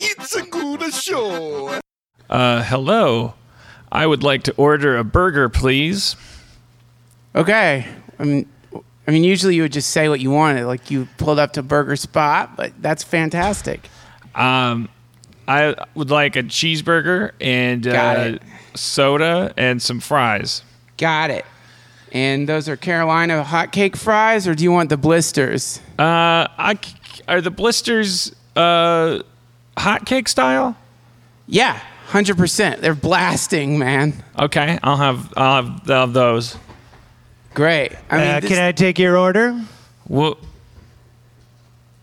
It's a good show. Uh, hello. I would like to order a burger, please. Okay. I mean, I mean, usually you would just say what you wanted, like you pulled up to Burger Spot, but that's fantastic. Um, I would like a cheeseburger and Got uh, it. soda and some fries. Got it. And those are Carolina hotcake fries, or do you want the blisters? Uh, I c- are the blisters uh hotcake style? Yeah, hundred percent. They're blasting, man. Okay, I'll have I'll have, I'll have those. Great. I mean, Uh, this- can I take your order? Well,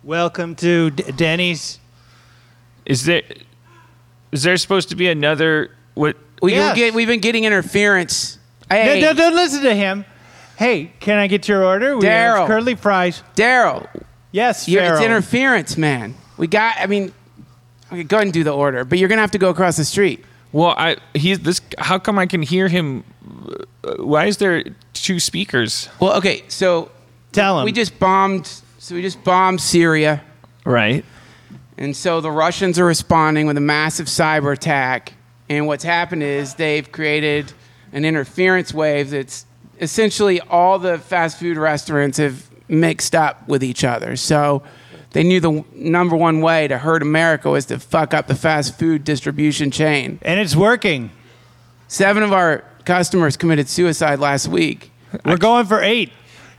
Welcome to D- Denny's. is there is there supposed to be another what? we Yes. get, we've been getting interference. Hey, No, no, don't listen to him. Hey, can I get your order? We Daryl. have curly fries. Daryl, Yes, you're- it's interference, man. We got. I mean, okay, go ahead and do the order, but you're gonna have to go across the street. Well, I he's this. How come I can hear him? uh, Why is there two speakers? Well, okay, so Tell him. we just bombed. So we just bombed Syria. Right. And so the Russians are responding with a massive cyber attack. And what's happened is they've created an interference wave that's essentially all the fast food restaurants have mixed up with each other. So they knew the number one way to hurt America was to fuck up the fast food distribution chain. and it's working. Seven of our customers committed suicide last week. We're going for eight.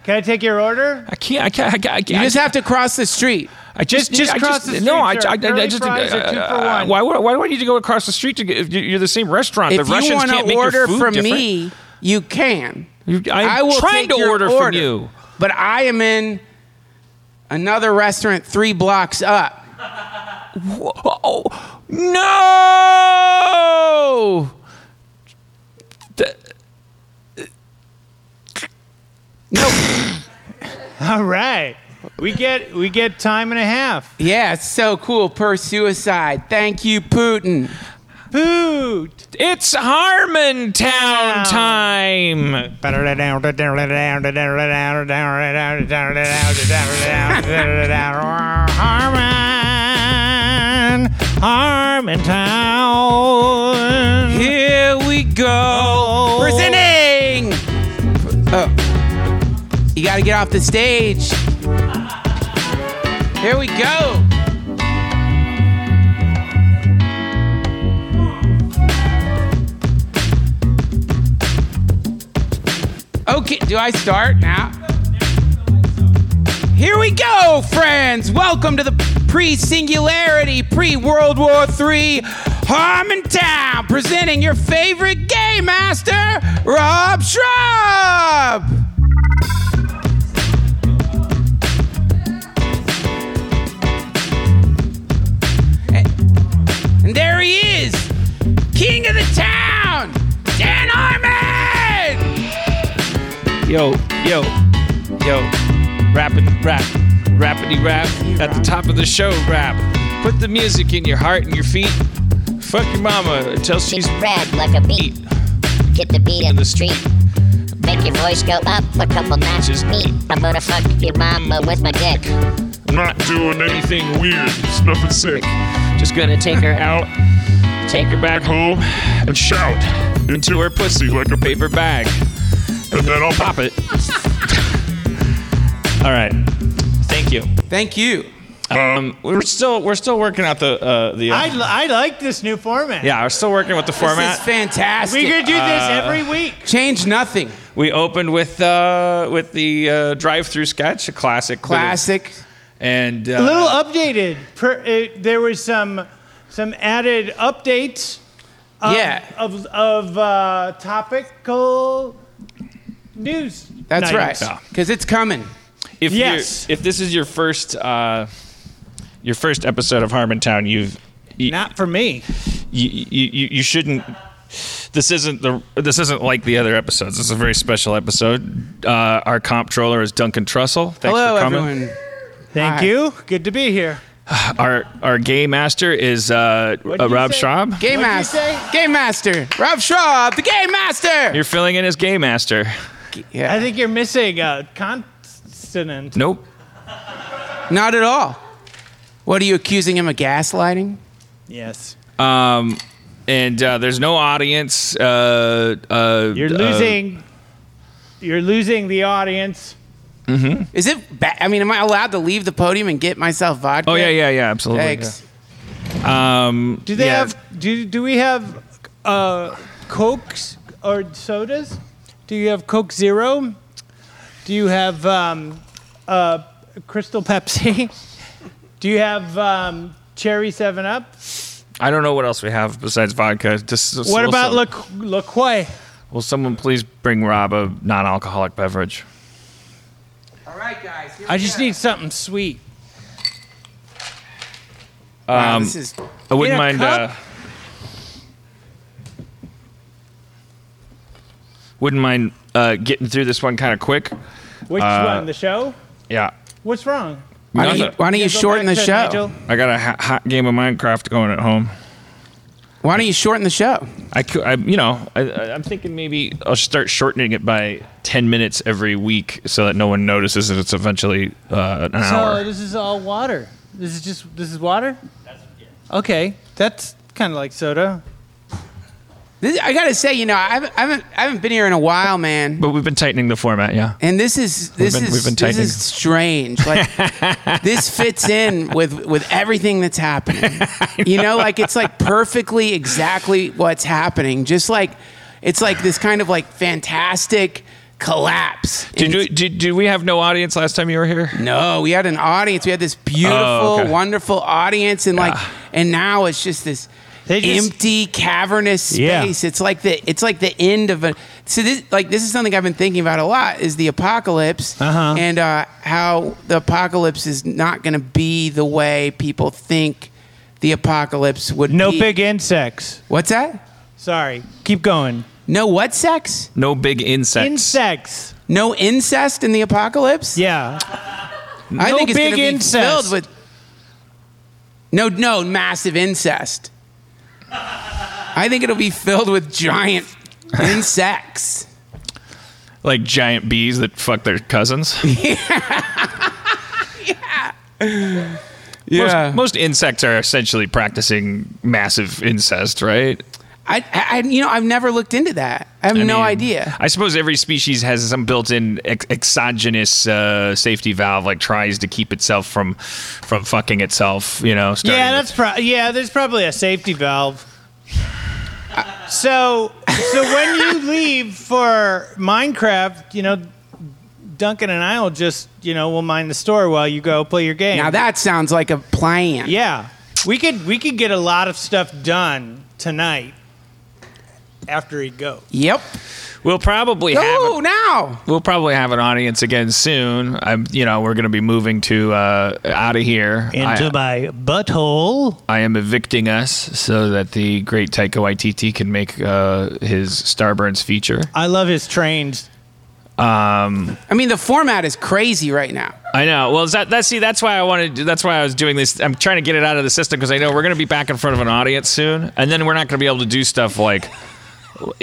Can I take your order? I can't. I can't. I can't. I, You just have to cross the street. I just Just- just I cross the street, sir. I, I, I just. fries are two for uh, one. Why, why do I need to go across the street to get? You're the same restaurant. If the Russians you want can't to make order your food from different. me, you can. You- I'm I will trying to your order from you. But I am in another restaurant three blocks up. Oh no! The- No. All right. We get we get time and a half. yeah, it's so cool per suicide. Thank you, Putin. Food. It's Harmontown time. Harmon, Harmontown. Here we go. Oh. Presenting. Oh. You got to get off the stage. Here we go. Okay, do I start now? Here we go, friends. Welcome to the pre-singularity, pre-World War III Harmontown, presenting your favorite game master, Rob Schrab. Yo, yo, yo, rapping, rap, rappity rap at the top of the show, rap. Put the music in your heart and your feet. Fuck your mama until she's She's red like a beat. Get the beat in the street. Make your voice go up a couple notches. Neat. I'm gonna fuck your mama with my dick. I'm not doing anything weird. It's nothing sick. just gonna take her out, take her back home, And shout into her pussy like a paper. paper bag, And then I'll pop it. All right, thank you. Thank you. Um, we're still we're still working out the uh, the. Uh, I, I like this new format. yeah, we're still working with the This format. is fantastic. We're gonna do this every week. Change nothing. We opened with uh, with the uh, drive-through sketch, a classic. bit of- Classic. and uh, A little updated. Per, uh, there was some some added updates. Of, Yeah. Of of uh, topical news. That's items. right. Because it's coming. if Yes. if this is your first uh, your first episode of Harmontown, you've y- Not for me. you, you, you you shouldn't. This isn't the. This isn't like the other episodes. This is a very special episode. Uh, our comptroller is Duncan Trussell. Thanks Hello, for coming. everyone. Thank Hi. you. Good to be here. Our our game master is uh, uh, Rob say? Schrab. Game master. Game master. Rob Schrab, the game master. You're filling in as game master. Yeah. I think you're missing a consonant. Nope. Not at all. What are you accusing him of gaslighting? Yes. Um, and uh, there's no audience. Uh, uh, You're uh, losing. you're losing the audience. Is it? Ba- I mean, am I allowed to leave the podium and get myself vodka? oh yeah, yeah, yeah, absolutely. Thanks. Um, Do they yeah. have? Do do we have uh, cokes or sodas? Do you have Coke Zero? Do you have um, uh, Crystal Pepsi? do you have um, Cherry Seven Up? I don't know what else we have besides vodka. Just, just- What about some- La, La Croix? Will someone please bring Rob a non-alcoholic beverage? All right, guys. here I we just go. need something sweet. Wow, Um, this is. I wouldn't mind. cup? Uh, wouldn't mind uh, getting through this one kind of quick. Which Uh, one? The show? Yeah, What's wrong? Why don't you, why don't you Go shorten the back to show? Nigel. I got a ha- hot game of Minecraft going at home. Why don't you shorten the show? I could, I, you know, I, I- I'm thinking maybe I'll start shortening it by 10 minutes every week so that no one notices that it's eventually uh, an hour. So hour. this is all water. This is just this is water. Okay, that's kind of like soda. This, I gotta say, you know, I haven't, I haven't, I haven't been here in a while, man. But we've been tightening the format, yeah. And this is this been- is this is strange. Like this fits in with with everything that's happening. You know, like it's like perfectly exactly what's happening. Just like it's like this kind of like fantastic collapse. Did, you, did, did we have no audience last time you were here? No, we had an audience. We had this beautiful, Oh, okay. wonderful audience, and like, and now it's just this just- empty, cavernous Yeah. space. It's like the, it's like the end of a. So this, like, this is something I've been thinking about a lot: is the apocalypse, Uh-huh. and uh, how the apocalypse is not going to be the way people think the apocalypse would. No be. big insects. What's that? Sorry, keep going. No what sex? No big insects. Insects. No incest in the apocalypse? Yeah. I No think it's big gonna be incest. filled with no, no massive incest. I think it'll be filled with giant insects. Like giant bees that fuck their cousins. Yeah. yeah. Most, most insects are essentially practicing massive incest, right? I, I, you know, I've never looked into that. I have I no mean, idea. I suppose every species has some built-in ex- exogenous uh, safety valve, like tries to keep itself from from fucking itself. You know. starting Yeah, with- that's pro- yeah. There's probably a safety valve. So, so when you leave for Minecraft, you know, Duncan and I will just, you know, we'll mind the store while you go play your game. Now that sounds like a plan. yeah, we could we could get a lot of stuff done tonight after he goes. Yep. We'll probably have. A- now. We'll probably have an audience again soon. I'm, you know, we're going to be moving to uh, out of here. I, my butthole. I am evicting us so that the great Taika Waititi can make uh, his Starburns feature. I love his trains. Um, I mean, the format is crazy right now. I know. Well, is that that's see that's why I wanted. to- That's why I was doing this. I'm trying to get it out of the system because I know we're going to be back in front of an audience soon, and then we're not going to be able to do stuff like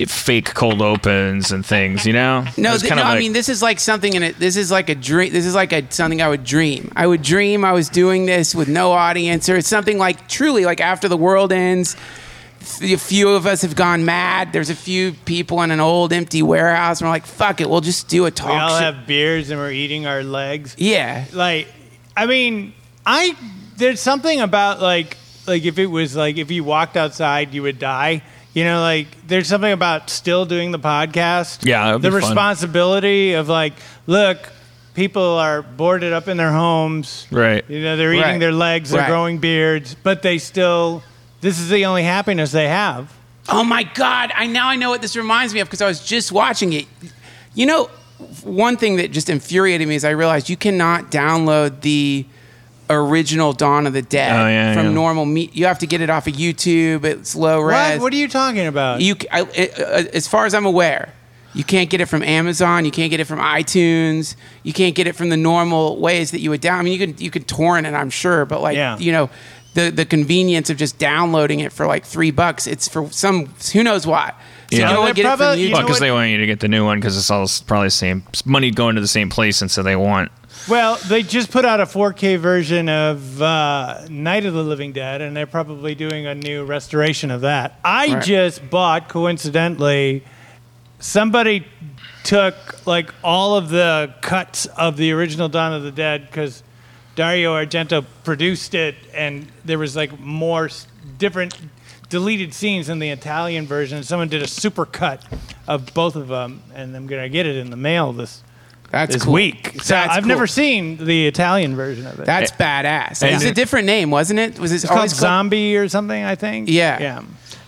fake cold opens and things. You know? No, th- kinda no I mean this is like something in it. This is like a dream. This is like a something I would dream. I would dream I was doing this with no audience, or it's something like truly like after the world ends. A few of us have gone mad. There's a few people in an old empty warehouse, and we're like, "Fuck it, we'll just do a talk." We all show." have beers and we're eating our legs. yeah, like i mean i there's something about like like if it was like if you walked outside you would die you know like there's something about still doing the podcast Yeah, the be fun. responsibility of like look people are boarded up in their homes Right. you know they're eating Right. their legs they're Right. growing beards but they still this is the only happiness they have Oh my God! I now I know what this reminds me of because I was just watching it. You know, one thing that just infuriated me is I realized you cannot download the original Dawn of the Dead Oh, yeah, from yeah. normal meat. You have to get it off of YouTube. It's low res. What? What are you talking about? You, I, it, uh, as far as I'm aware, you can't get it from Amazon. You can't get it from iTunes. You can't get it from the normal ways that you would down. I mean, you can you can torrent it, I'm sure, but like Yeah. you know, the the convenience of just downloading it for like three bucks. It's for some who knows why. So Yeah. you can Well, only they're get it from probably- you YouTube. Well, because what- they want you to get the new one because it's all s- probably the same s- money going to the same place, and so they want. Well, they just put out a 4K version of uh, Night of the Living Dead, and they're probably doing a new restoration of that. I Right. just bought, coincidentally, somebody took like all of the cuts of the original Dawn of the Dead because Dario Argento produced it, and there was like more s- different deleted scenes in the Italian version. Someone did a super cut of both of them, and I'm gonna get it in the mail this That's this cool. week. So That's I've cool. never seen the Italian version of it. That's badass. and It's a different name, wasn't it? Was it it's called always called? Zombie or something, I think. Yeah. Yeah.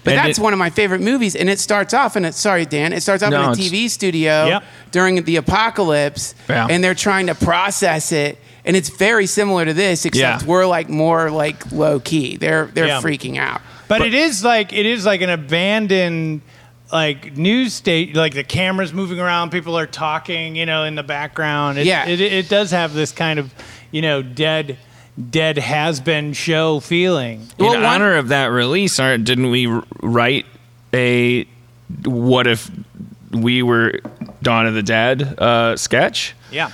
But And that's it- one of my favorite movies, and it starts off in a sorry Dan, it starts off No, in a it's- TV studio Yep. during the apocalypse, Yeah. and they're trying to process it, and it's very similar to this, except Yeah. we're like more like low key. They're they're Yeah. freaking out. But, it is like it is like an abandoned like news state like the cameras moving around people are talking you know in the background it, Yeah. it, it does have this kind of you know dead dead has been show feeling Well, in one- honor of that release, aren't didn't we write a "What if we were Dawn of the Dead" uh, sketch? yeah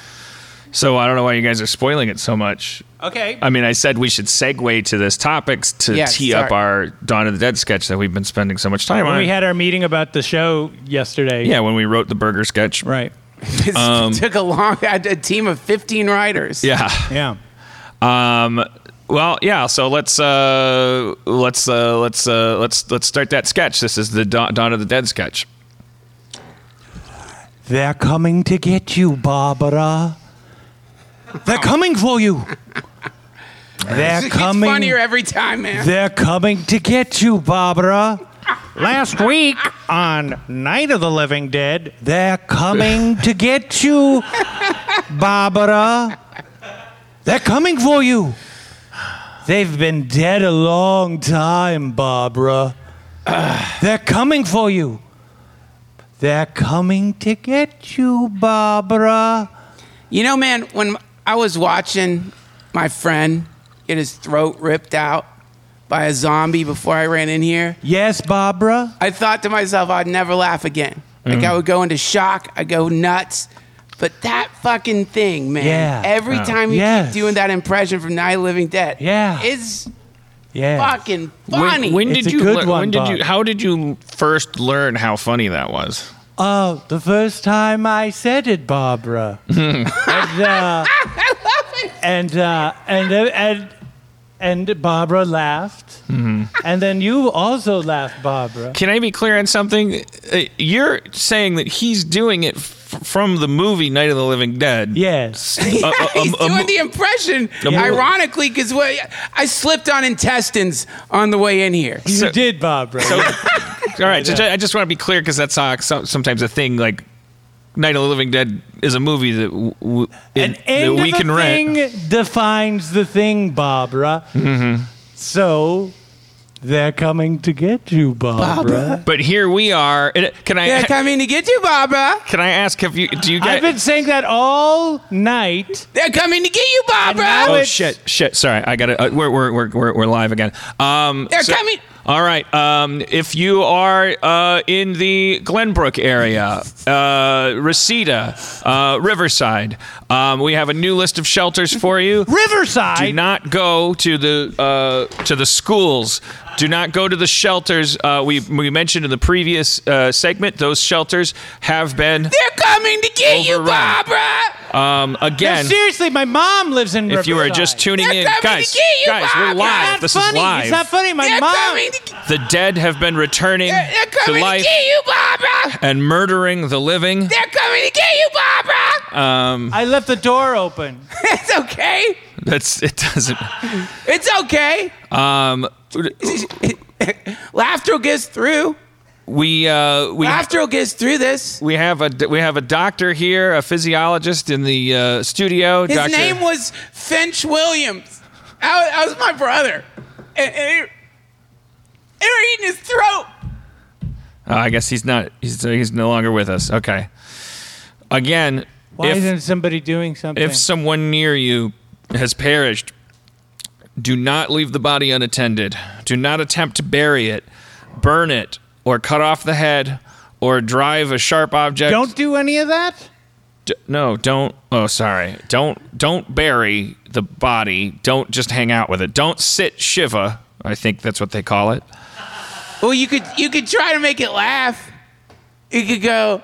So I don't know why you guys are spoiling it so much. Okay I mean, I said we should segue to this topic to Yeah, tee up our Dawn of the Dead sketch that we've been spending so much time when on. we had our meeting about the show yesterday yeah, when we wrote the burger sketch. right It Um, took a long a team of 15 writers. Yeah. yeah Um. Well, yeah. So let's uh let's uh let's uh let's let's start that sketch. This is the Dawn, Dawn of the Dead sketch. they're coming to get you barbara they're coming for you they're It gets coming funnier every time, man. They're coming to get you, Barbara. Last week on Night of the Living Dead, they're coming to get you, Barbara. They're coming for you. They've been dead a long time, Barbara. They're coming for you. They're coming to get you, Barbara. You know, man, when I was watching my friend get his throat ripped out by a zombie before I ran in here, Yes, Barbara? I thought to myself I'd never laugh again. Like I would go into shock, I go nuts. But that fucking thing, man. Yeah. Every Oh. time you Yes. keep doing that impression from Night of the Living Dead, Yeah. is Yeah. fucking funny. When, when It's did a you? good lear- one, when did you? Bob. How did you first learn how funny that was? Oh, the first time I said it, Barbara. and, uh, and, uh, and, uh, and, and Barbara laughed. And then you also laughed, Barbara. Can I be clear on something? Uh, You're saying that he's doing it f- from the movie Night of the Living Dead. Yes. A- a- a- He's a doing mo- the impression, mo- ironically, because I slipped on intestines on the way in here. You So- did, Barbara. All right, so I just want to be clear because that's uh, sometimes a thing. Like Night of the Living Dead is a movie that, w- w- An it- end that we of can a rent. thing defines the thing, Barbara. So they're coming to get you, Barbara. But here we are. And, Can I? They're coming to get you, Barbara. Can I ask? Have you? Do you I've guys? been saying that all night. They're coming to get you, Barbara. Oh it's- shit! Shit! Sorry, I got to Uh, we're, we're we're we're we're live again. Um, They're so- coming. All right. Um, if you are uh, in the Glenbrook area, uh, Reseda, uh, Riverside, um, we have a new list of shelters for you. Riverside. Do not go to the uh, to the schools. Do not go to the shelters. Uh, we we mentioned in the previous uh, segment those shelters have been They're coming to get you, Barbara. um, No, again. seriously, my mom lives in If you are just tuning They're in, coming to guys, get you, guys, we're live. This funny. is live. It's not funny. My They're mom. coming to, The dead have been returning they're, they're to coming to get you, Barbara. and murdering the living. They're coming to get you, Barbara. Um, I left the door open. it's okay. That's it. Doesn't. It's okay. Um, Laughter gets through. we uh, we Laughter gets through this. we have a we have a doctor here, a physiologist in the uh, studio. His Dr. name was Finch Williams. That was, was my brother. And, and they, they were eating his throat. Oh, I guess he's not. He's he's no longer with us. Okay. Again, Why if isn't somebody doing something? if someone near you has perished, do not leave the body unattended. Do not attempt to bury it, burn it, or cut off the head, or drive a sharp object. Don't do any of that. D- no, don't. Oh, sorry. Don't don't bury the body. Don't just hang out with it. Don't sit shiva. I think that's what they call it. Well, you could you could try to make it laugh. You could go,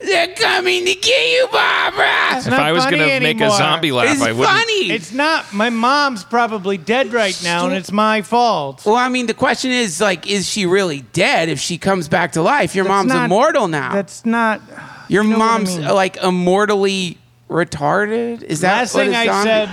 "They're coming to get you, Barbara." if not I was funny gonna make a anymore. zombie laugh, It's I wouldn't. funny. It's not. My mom's probably dead right now, and it's my fault. well, I mean, the question is like, is she really dead? If she comes back to life, your That's mom's not- immortal now. That's not. your you know what I mom's mean. like immortally retarded. Is that Last what thing a I zombie- said.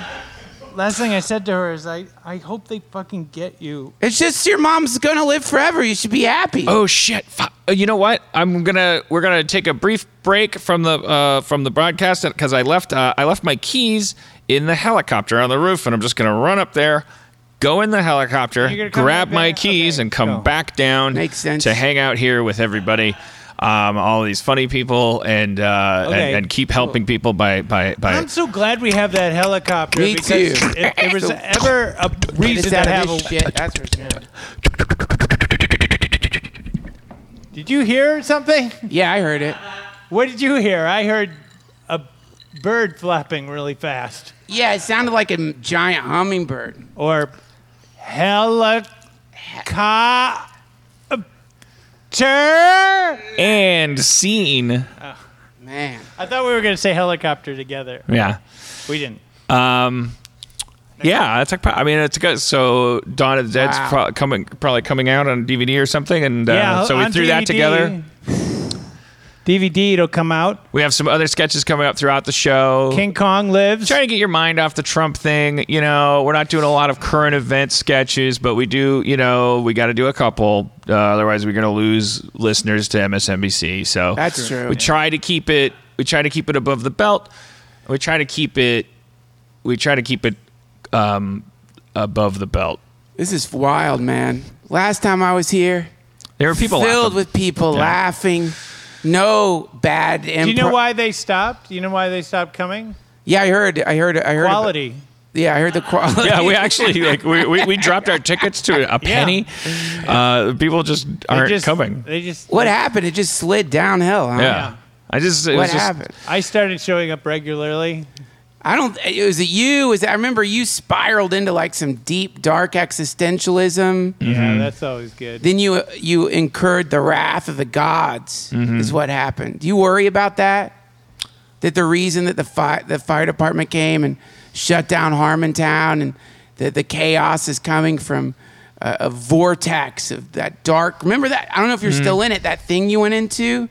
Last thing I said to her is, I, I hope they fucking get you. It's just your mom's gonna live forever. You should be happy. Oh shit! Fu- uh, You know what? I'm gonna we're gonna take a brief break from the uh, from the broadcast because I left uh, I left my keys in the helicopter on the roof, and I'm just gonna run up there, go in the helicopter, You're gonna come grab right my back? keys, Okay, and come go. back down Makes sense. to hang out here with everybody. Um, all these funny people and, uh, Okay. and and keep helping people by by by. I'm so glad we have that helicopter Me because too. if there was ever a reason us to have of a this shit. That's for sure. Did you hear something? Yeah, I heard it. What did you hear? I heard a bird flapping really fast. Yeah, it sounded like a giant hummingbird. Or helicopter. And scene. Oh, Man, I thought we were going to say helicopter together. Yeah. We didn't. Um, yeah, that's like. I mean, it's good. So Dawn of the Dead's Wow. pro- coming, probably coming out on DVD or something, and uh, yeah, so we on threw that together. DVD, it'll come out. We have some other sketches coming up throughout the show. King Kong lives. Trying to get your mind off the Trump thing. You know, we're not doing a lot of current event sketches, but we do. You know, we got to do a couple. Uh, otherwise, we're going to lose listeners to MSNBC. So That's true. We try to keep it. We try to keep it above the belt. We try to keep it. We try to keep it um, above the belt. this is wild, man. Last time I was here, There were people filled laughing. with people Yeah. laughing. No bad. Do you know why they stopped? Do you know why they stopped coming? Yeah, I heard. I heard. I heard. about- Quality. yeah, I heard the quality. Yeah, we actually like we, we, we dropped our tickets to a penny. Uh, people just aren't just, coming. They just. What happened? It just slid downhill. Huh? Yeah. I just it What was just- happened? I started showing up regularly. I don't. Was it you? Was it, I remember you spiraled into like some deep, dark existentialism. Yeah, mm-hmm. that's always good. Then you you incurred the wrath of the gods. Mm-hmm. Is what happened. Do you worry about that? That the reason that the fire the fire department came and shut down Harmontown and that the chaos is coming from a, a vortex of that dark. Remember that? I don't know if you're mm-hmm. still in it. That thing you went into.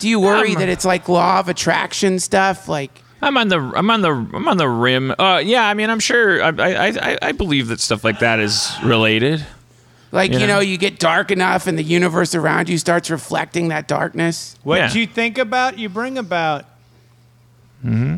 Do you worry Um, that it's like law of attraction stuff? Like I'm on the I'm on the I'm on the rim. Uh, yeah, I mean, I'm sure. I I, I, I believe that stuff like that is related. Like, You you, know? know, you get dark enough and the universe around you starts reflecting that darkness. what Yeah. you think about, you bring about. Hmm.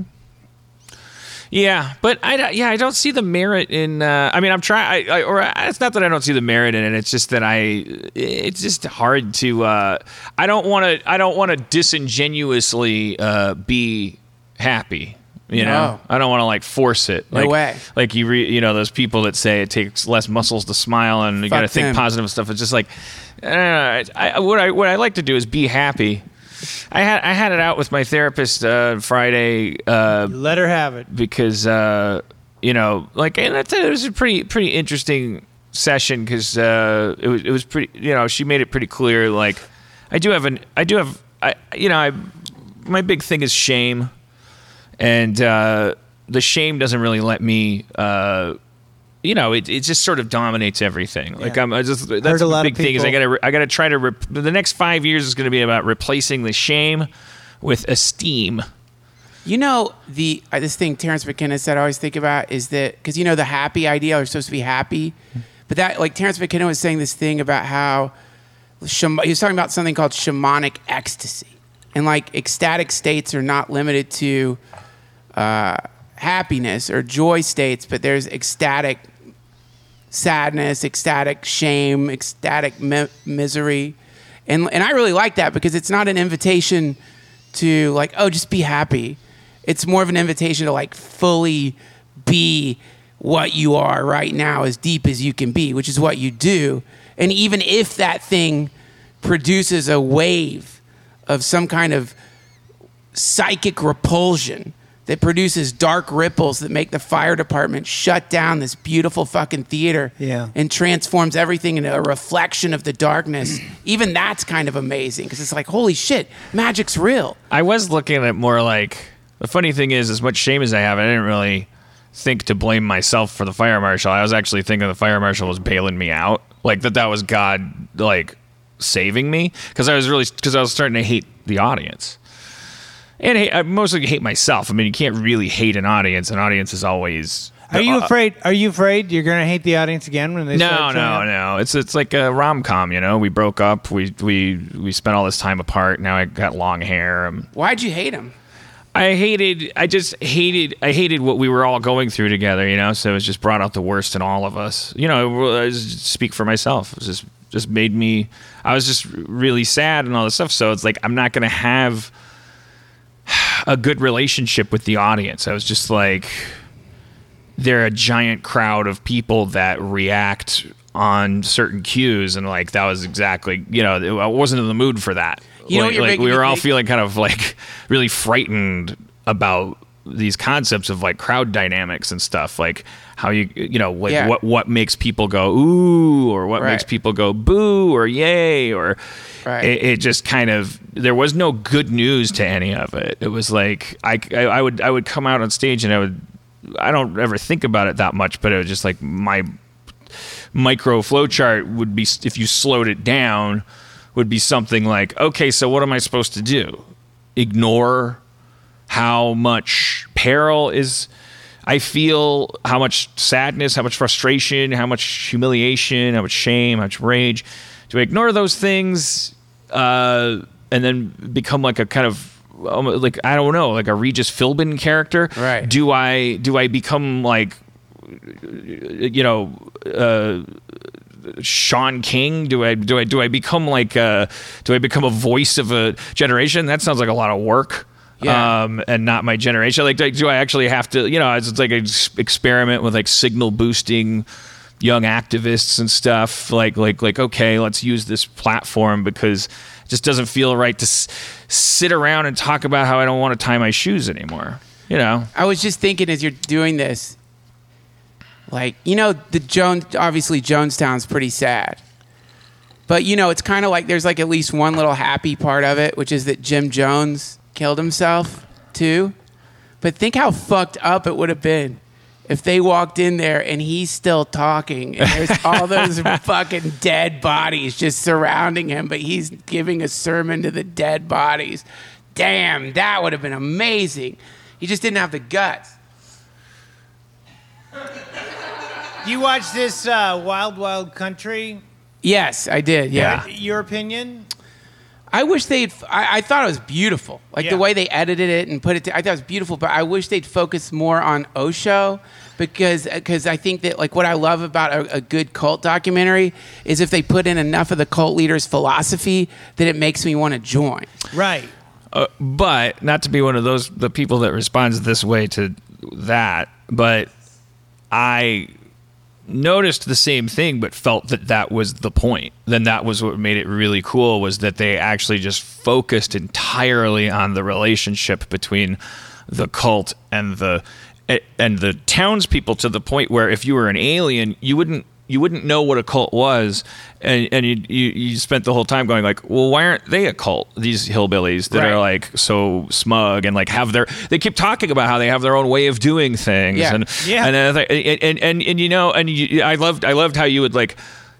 Yeah, but I don't- yeah I don't see the merit in. Uh, I mean, I'm trying. I, I, or it's not that I don't see the merit in it. It's just that I. It's just hard to. Uh, I don't want to. I don't want to disingenuously uh, be happy. You know, No. I don't want to like force it. No like, way. Like you, re, you know, those people that say it takes less muscles to smile, and you got to think positive stuff. It's just like, uh, I, I, what I what I like to do is be happy. I had I had it out with my therapist uh, Friday. Uh, Let her have it. because uh, you know, like, and that's, it was a pretty pretty interesting session because uh, it was it was pretty. You know, she made it pretty clear. Like, I do have an I do have I you know I my big thing is shame, and uh, the shame doesn't really let me. Uh, you know, it, it just sort of dominates everything. Like I'm I just that's Heard a the lot of big thing is I gotta re- I gotta try to the next five years is going to be about replacing the shame with esteem. You know, the uh, this thing Terence McKenna said I always think about is that because you know the happy idea are supposed to be happy, but that like Terence McKenna was saying this thing about how sham- he was talking about something called shamanic ecstasy, and like ecstatic states are not limited to uh, happiness or joy states, but there's ecstatic sadness, ecstatic shame, ecstatic mi- misery. And, and I really like that because it's not an invitation to like, oh, just be happy. It's more of an invitation to like fully be what you are right now, as deep as you can be, which is what you do. And even if that thing produces a wave of some kind of psychic repulsion that produces dark ripples that make the fire department shut down this beautiful fucking theater Yeah. and transforms everything into a reflection of the darkness. Even that's kind of amazing because it's like, holy shit, magic's real. I was looking at it more like the funny thing is, as much shame as I have, I didn't really think to blame myself for the fire marshal. I was actually thinking the fire marshal was bailing me out, like that. That was God, like saving me because I was really because I was starting to hate the audience. And hate, I mostly hate myself. I mean, you can't really hate an audience. An audience is always. Are you uh, afraid? Are you afraid you're gonna hate the audience again when they No, start showing no, up? no. It's it's like a rom com. You know, we broke up. We we we spent all this time apart. Now I got long hair. Um, Why'd you hate him? I hated. I just hated. I hated what we were all going through together. You know, so it was just brought out the worst in all of us. You know, I just speak for myself. It just just made me. I was just really sad and all this stuff. So it's like I'm not gonna have a good relationship with the audience. I was just like, they're a giant crowd of people that react on certain cues, and like that was exactly. You know, I wasn't in the mood for that. You know like, like we were all think? feeling kind of like really frightened about these concepts of like crowd dynamics and stuff like how you you know like Yeah. what what makes people go ooh or what Right. makes people go boo or yay or Right. it, it just kind of there was no good news to any of it it was like I, I I would I would come out on stage and I would I don't ever think about it that much but it was just like my micro flow chart would be if you slowed it down would be something like okay so what am i supposed to do ignore how much peril is i feel how much sadness how much frustration how much humiliation how much shame how much rage do i ignore those things uh, and then become like a kind of um, like i don't know like a regis philbin character Right. do i do i become like you know uh, Shaun King? Do I do I do I become like uh do I become a voice of a generation? That sounds like a lot of work. Yeah. Um, and not my generation. Like, do I actually have to? You know, it's, it's like an experiment with like signal boosting young activists and stuff. Like, like, like, okay, let's use this platform because it just doesn't feel right to s- sit around and talk about how I don't want to tie my shoes anymore. You know, I was just thinking as you're doing this, like you know, the Jones obviously Jonestown's pretty sad, but you know, it's kind of like there's like at least one little happy part of it, which is that Jim Jones killed himself too. But think how fucked up it would have been if they walked in there and he's still talking and there's all those fucking dead bodies just surrounding him, but he's giving a sermon to the dead bodies. Damn, that would have been amazing. He just didn't have the guts. You watch this uh, Wild Wild Country? Yes, I did. Yeah. Your opinion? I wish they'd. I, I thought it was beautiful, like Yeah. the way they edited it and put it. To, I thought it was beautiful, but I wish they'd focus more on Osho because because I think that like what I love about a, a good cult documentary is if they put in enough of the cult leaders' philosophy that it makes me want to join. Right. Uh, but not to be one of those the people that responds this way to that but i noticed the same thing but felt that that was the point. Then that was what made it really cool was that they actually just focused entirely on the relationship between the cult and the and the townspeople to the point where if you were an alien you wouldn't you wouldn't know what a cult was and, and you, you you spent the whole time going like well why aren't they a cult these hillbillies that are like so smug and like have their they keep talking about how they have their own way of doing things Yeah. and Yeah. and, and, and and and you know and you, I loved I loved how you would like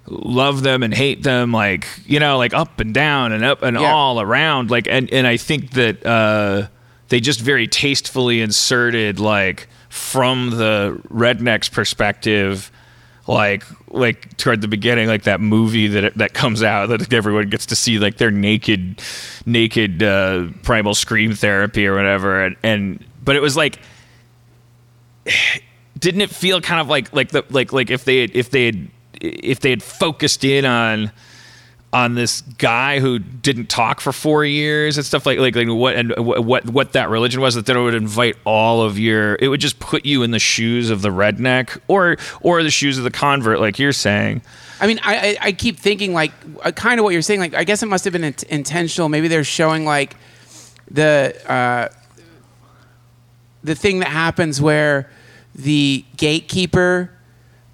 love them and hate them like you know like up and down and up and Yeah. all around like and and I think that uh they just very tastefully inserted like from the rednecks perspective like like toward the beginning like that movie that that comes out that everyone gets to see like their naked naked uh primal scream therapy or whatever. And and but it was like didn't it feel kind of like like the like like if they if they had if they had focused in on on this guy who didn't talk for four years and stuff like like, like what and what what that religion was that then it would invite all of your it would just put you in the shoes of the redneck or or the shoes of the convert like you're saying I mean, I, I, keep thinking like uh, kind of what you're saying. Like, I guess it must have been int- intentional. Maybe they're showing like the uh, the thing that happens where the gatekeeper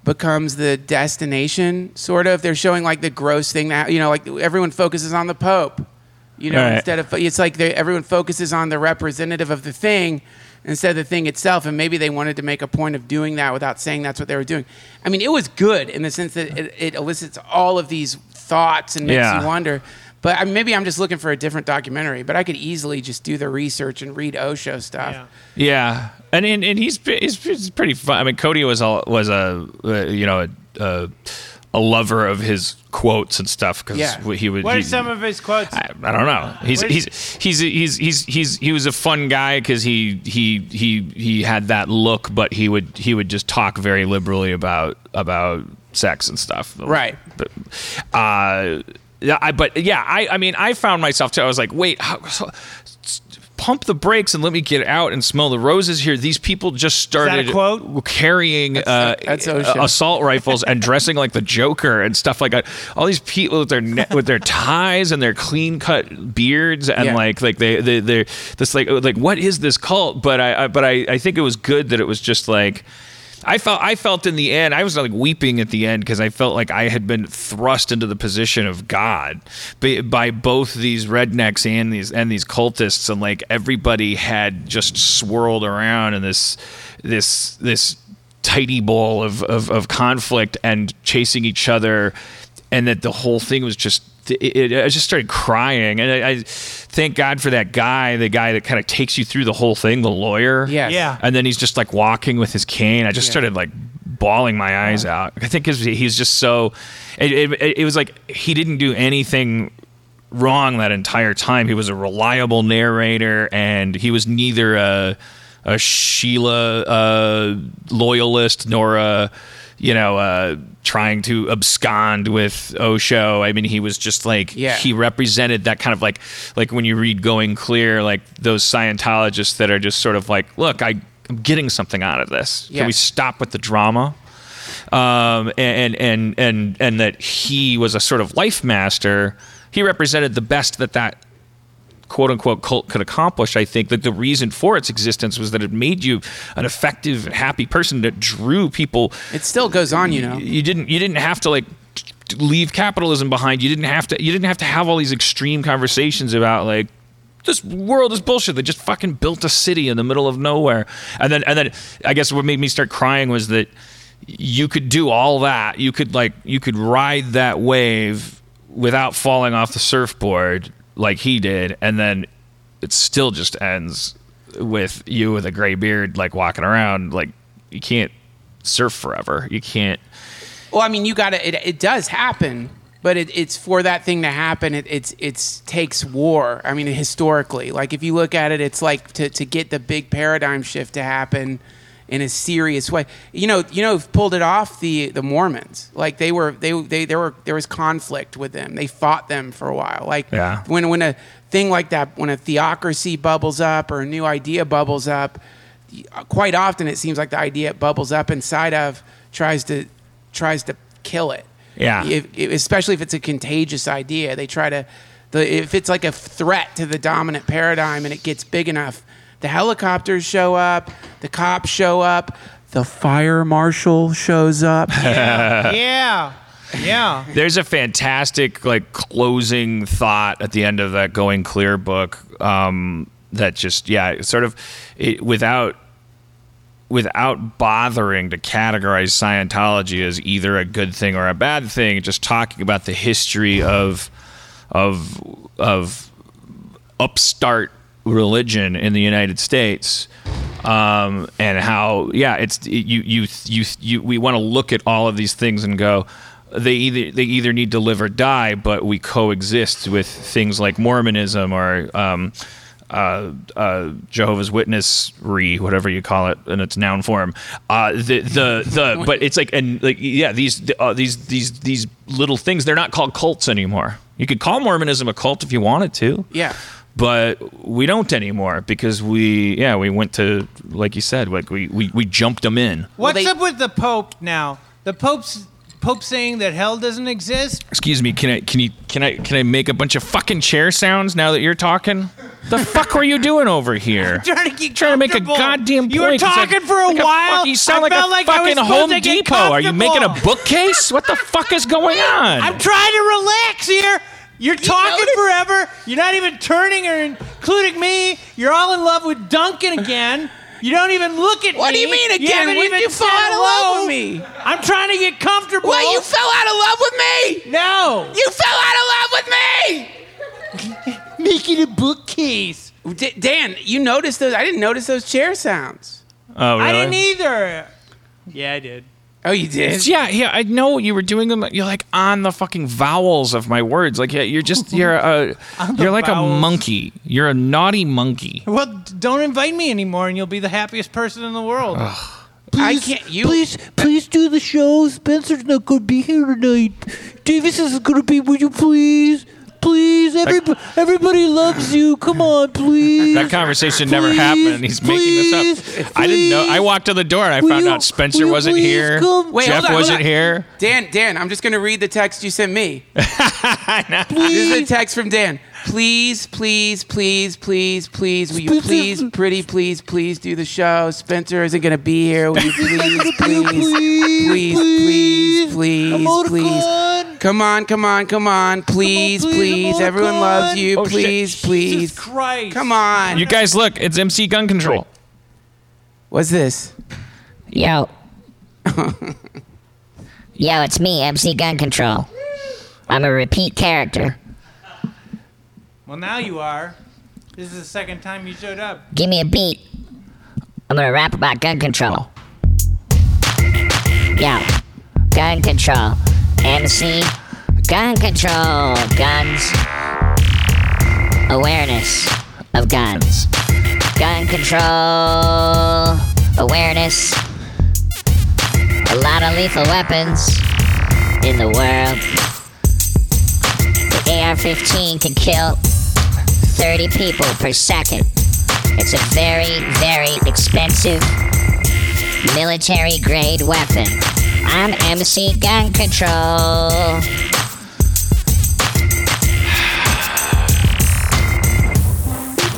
becomes the destination. Sort of. They're showing like the gross thing that you know, like everyone focuses on the Pope. You know, Right. instead of it's like they, everyone focuses on the representative of the thing instead of the thing itself. And maybe they wanted to make a point of doing that without saying that's what they were doing. I mean, it was good in the sense that it, it elicits all of these thoughts and makes Yeah. you wonder. But I maybe I'm just looking for a different documentary. But I could easily just do the research and read Osho stuff. Yeah. Yeah, and and, and he's, he's he's pretty fun. I mean, Cody was a was a uh, you know a, a a lover of his quotes and stuff because Yeah. he would. What are he- some of his quotes? I, I don't know. He's What he's, is- he's he's he's he's he was a fun guy because he he he he had that look, but he would he would just talk very liberally about about sex and stuff. Right. But, uh, yeah, I, but yeah, I I mean, I found myself too. I was like, wait, how, so, pump the brakes and let me get out and smell the roses here. These people just started quote? carrying uh, that's Osho. assault rifles and dressing like the Joker and stuff like that. All these people with their ne- with their ties and their clean cut beards and Yeah. like like they they they're this like like what is this cult? But I, I but I I think it was good that it was just like. I felt I felt in the end I was like weeping at the end because I felt like I had been thrust into the position of God by, by both these rednecks and these and these cultists and like everybody had just swirled around in this this this tidy ball of, of, of conflict and chasing each other and that the whole thing was just it, it, I just started crying and I, I thank God for that guy the guy that kind of takes you through the whole thing the lawyer Yeah, Yeah. and then he's just like walking with his cane. I just started like bawling my eyes out. I think 'cause he's just so. It, it, it was like he didn't do anything wrong that entire time. He was a reliable narrator, and he was neither a a Sheila uh, loyalist nor a you know uh, trying to abscond with Osho. I mean, he was just like Yeah. he represented that kind of like like when you read Going Clear, like those Scientologists that are just sort of like, look, I, I'm getting something out of this. Can we stop with the drama? Um, and and and and that he was a sort of life master. He represented the best that that quote unquote cult could accomplish. I think that the reason for its existence was that it made you an effective, happy person that drew people It still goes on, you know. you didn't you didn't have to like leave capitalism behind. You didn't have to you didn't have to have all these extreme conversations about like this world is bullshit. They just fucking built a city in the middle of nowhere. And then and then I guess what made me start crying was that you could do all that. You could like you could ride that wave without falling off the surfboard like he did and then it still just ends with you with a gray beard like walking around like you can't surf forever. You can't Well, I mean, you got to. It, it does happen, but it, it's for that thing to happen. It, it's it's takes war. I mean, historically, like if you look at it, it's like to to get the big paradigm shift to happen in a serious way. You know, you know, pulled it off the the Mormons. Like they were they they there were there was conflict with them. They fought them for a while. Like Yeah. when when a thing like that, when a theocracy bubbles up or a new idea bubbles up, quite often it seems like the idea it bubbles up inside of tries to tries to kill it. Yeah. If, especially if it's a contagious idea, they try to. The, if it's like a threat to the dominant paradigm and it gets big enough, the helicopters show up, the cops show up, the fire marshal shows up. yeah. Yeah. There's a fantastic like closing thought at the end of that Going Clear book um, that just yeah, sort of it, without without bothering to categorize Scientology as either a good thing or a bad thing, just talking about the history of of of upstart religion in the United States. Um, and how, yeah, it's you, you, you, you. We want to look at all of these things and go, they either they either need to live or die, but we coexist with things like Mormonism or um, uh, uh, Jehovah's Witness re whatever you call it in its noun form. Uh, the the the but it's like and like yeah these uh, these these these little things they're not called cults anymore. You could call Mormonism a cult if you wanted to. Yeah. But we don't anymore because we yeah we went to like you said like we we, we jumped them in. What's they- up with the Pope now? The Pope's Pope saying that hell doesn't exist. Excuse me, can I can you can I can I make a bunch of fucking chair sounds now that you're talking? The fuck were you doing over here? Trying to get Trying to make a comfortable. goddamn point. You were It's like- talking for a like while. fuck- you sound I like felt a like I was fucking supposed Home to get Depot. Are you making a comfortable. bookcase? What the fuck is going on? I'm trying to relax here. You're talking forever. You're not even turning or including me. You're all in love with Duncan again. You don't even look at me. What do you mean again? haven't When you fall said out of love with me? I'm trying to get comfortable. What? You fell out of love with me? No. You fell out of love with me? Making a bookcase. D- Dan, you noticed those? I didn't notice those chair sounds. oh really? I didn't either. Yeah, I did. Oh, you did? Yeah, yeah, I know you were doing them. You're like on the fucking vowels of my words. Like, yeah, you're just you're a you're like a monkey. You're a naughty monkey. Well, don't invite me anymore, and you'll be the happiest person in the world. I can't. You. Please, please do the show. Spencer's not going to be here tonight. Davis is going to be. Would you please? Please, everybody, everybody loves you. Come on, please. That conversation never happened. He's making this up. please, I didn't know. I walked to the door and I found you- out Spencer wasn't here. come? Wait, Jeff on, wasn't here. Dan, Dan, I'm just going to read the text you sent me. This Please. is a text from Dan. Please, please, please, please, please, will you please, pretty, please, please do the show? Spencer isn't going to be here. Will you please, please, please, please, please, please? Come on, come on, come on. Please, please, please. Everyone loves you. Oh, shit. Please, please. Jesus Christ. Come on. You guys, look, it's MC Gun Control. What's this? Yo. Yo, it's me, MC Gun Control. I'm a repeat character. Well, now you are. This is the second time you showed up. Give me a beat. I'm gonna rap about gun control. Yo, gun control. MC, gun control. Guns. Awareness of guns. Gun control. Awareness. A lot of lethal weapons in the world. The AR 15 can kill 30 people per second. It's a very, very expensive military grade weapon. I'm MC Gun Control.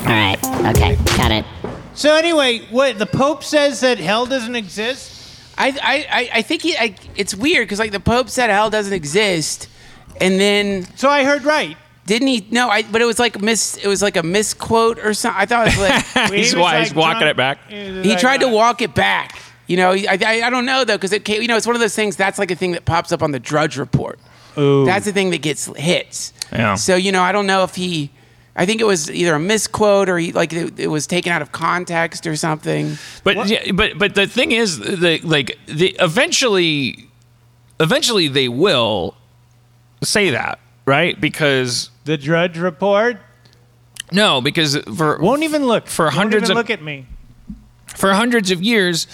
Alright, okay, got it. So anyway, what the Pope says that hell doesn't exist. I, I, I- I think he, I, it's weird because like the Pope said hell doesn't exist, and then So I heard right. Didn't he? No, I, but it was like miss. It was like a misquote or something. I thought it was like He He's was wa- he's walking drunk- it back. was he like, tried to uh, walk it back. You know, I, I, I don't know though because it came, you know it's one of those things that's like a thing that pops up on the Drudge Report. That's the thing that gets hits. Yeah. So you know, I don't know if he. I think it was either a misquote or he, like it, it was taken out of context or something. But yeah, but but the thing is, the like the eventually, eventually they will say that, right? Because The Drudge Report no, because for won't even look for Won't hundreds even of look at me. for hundreds of years,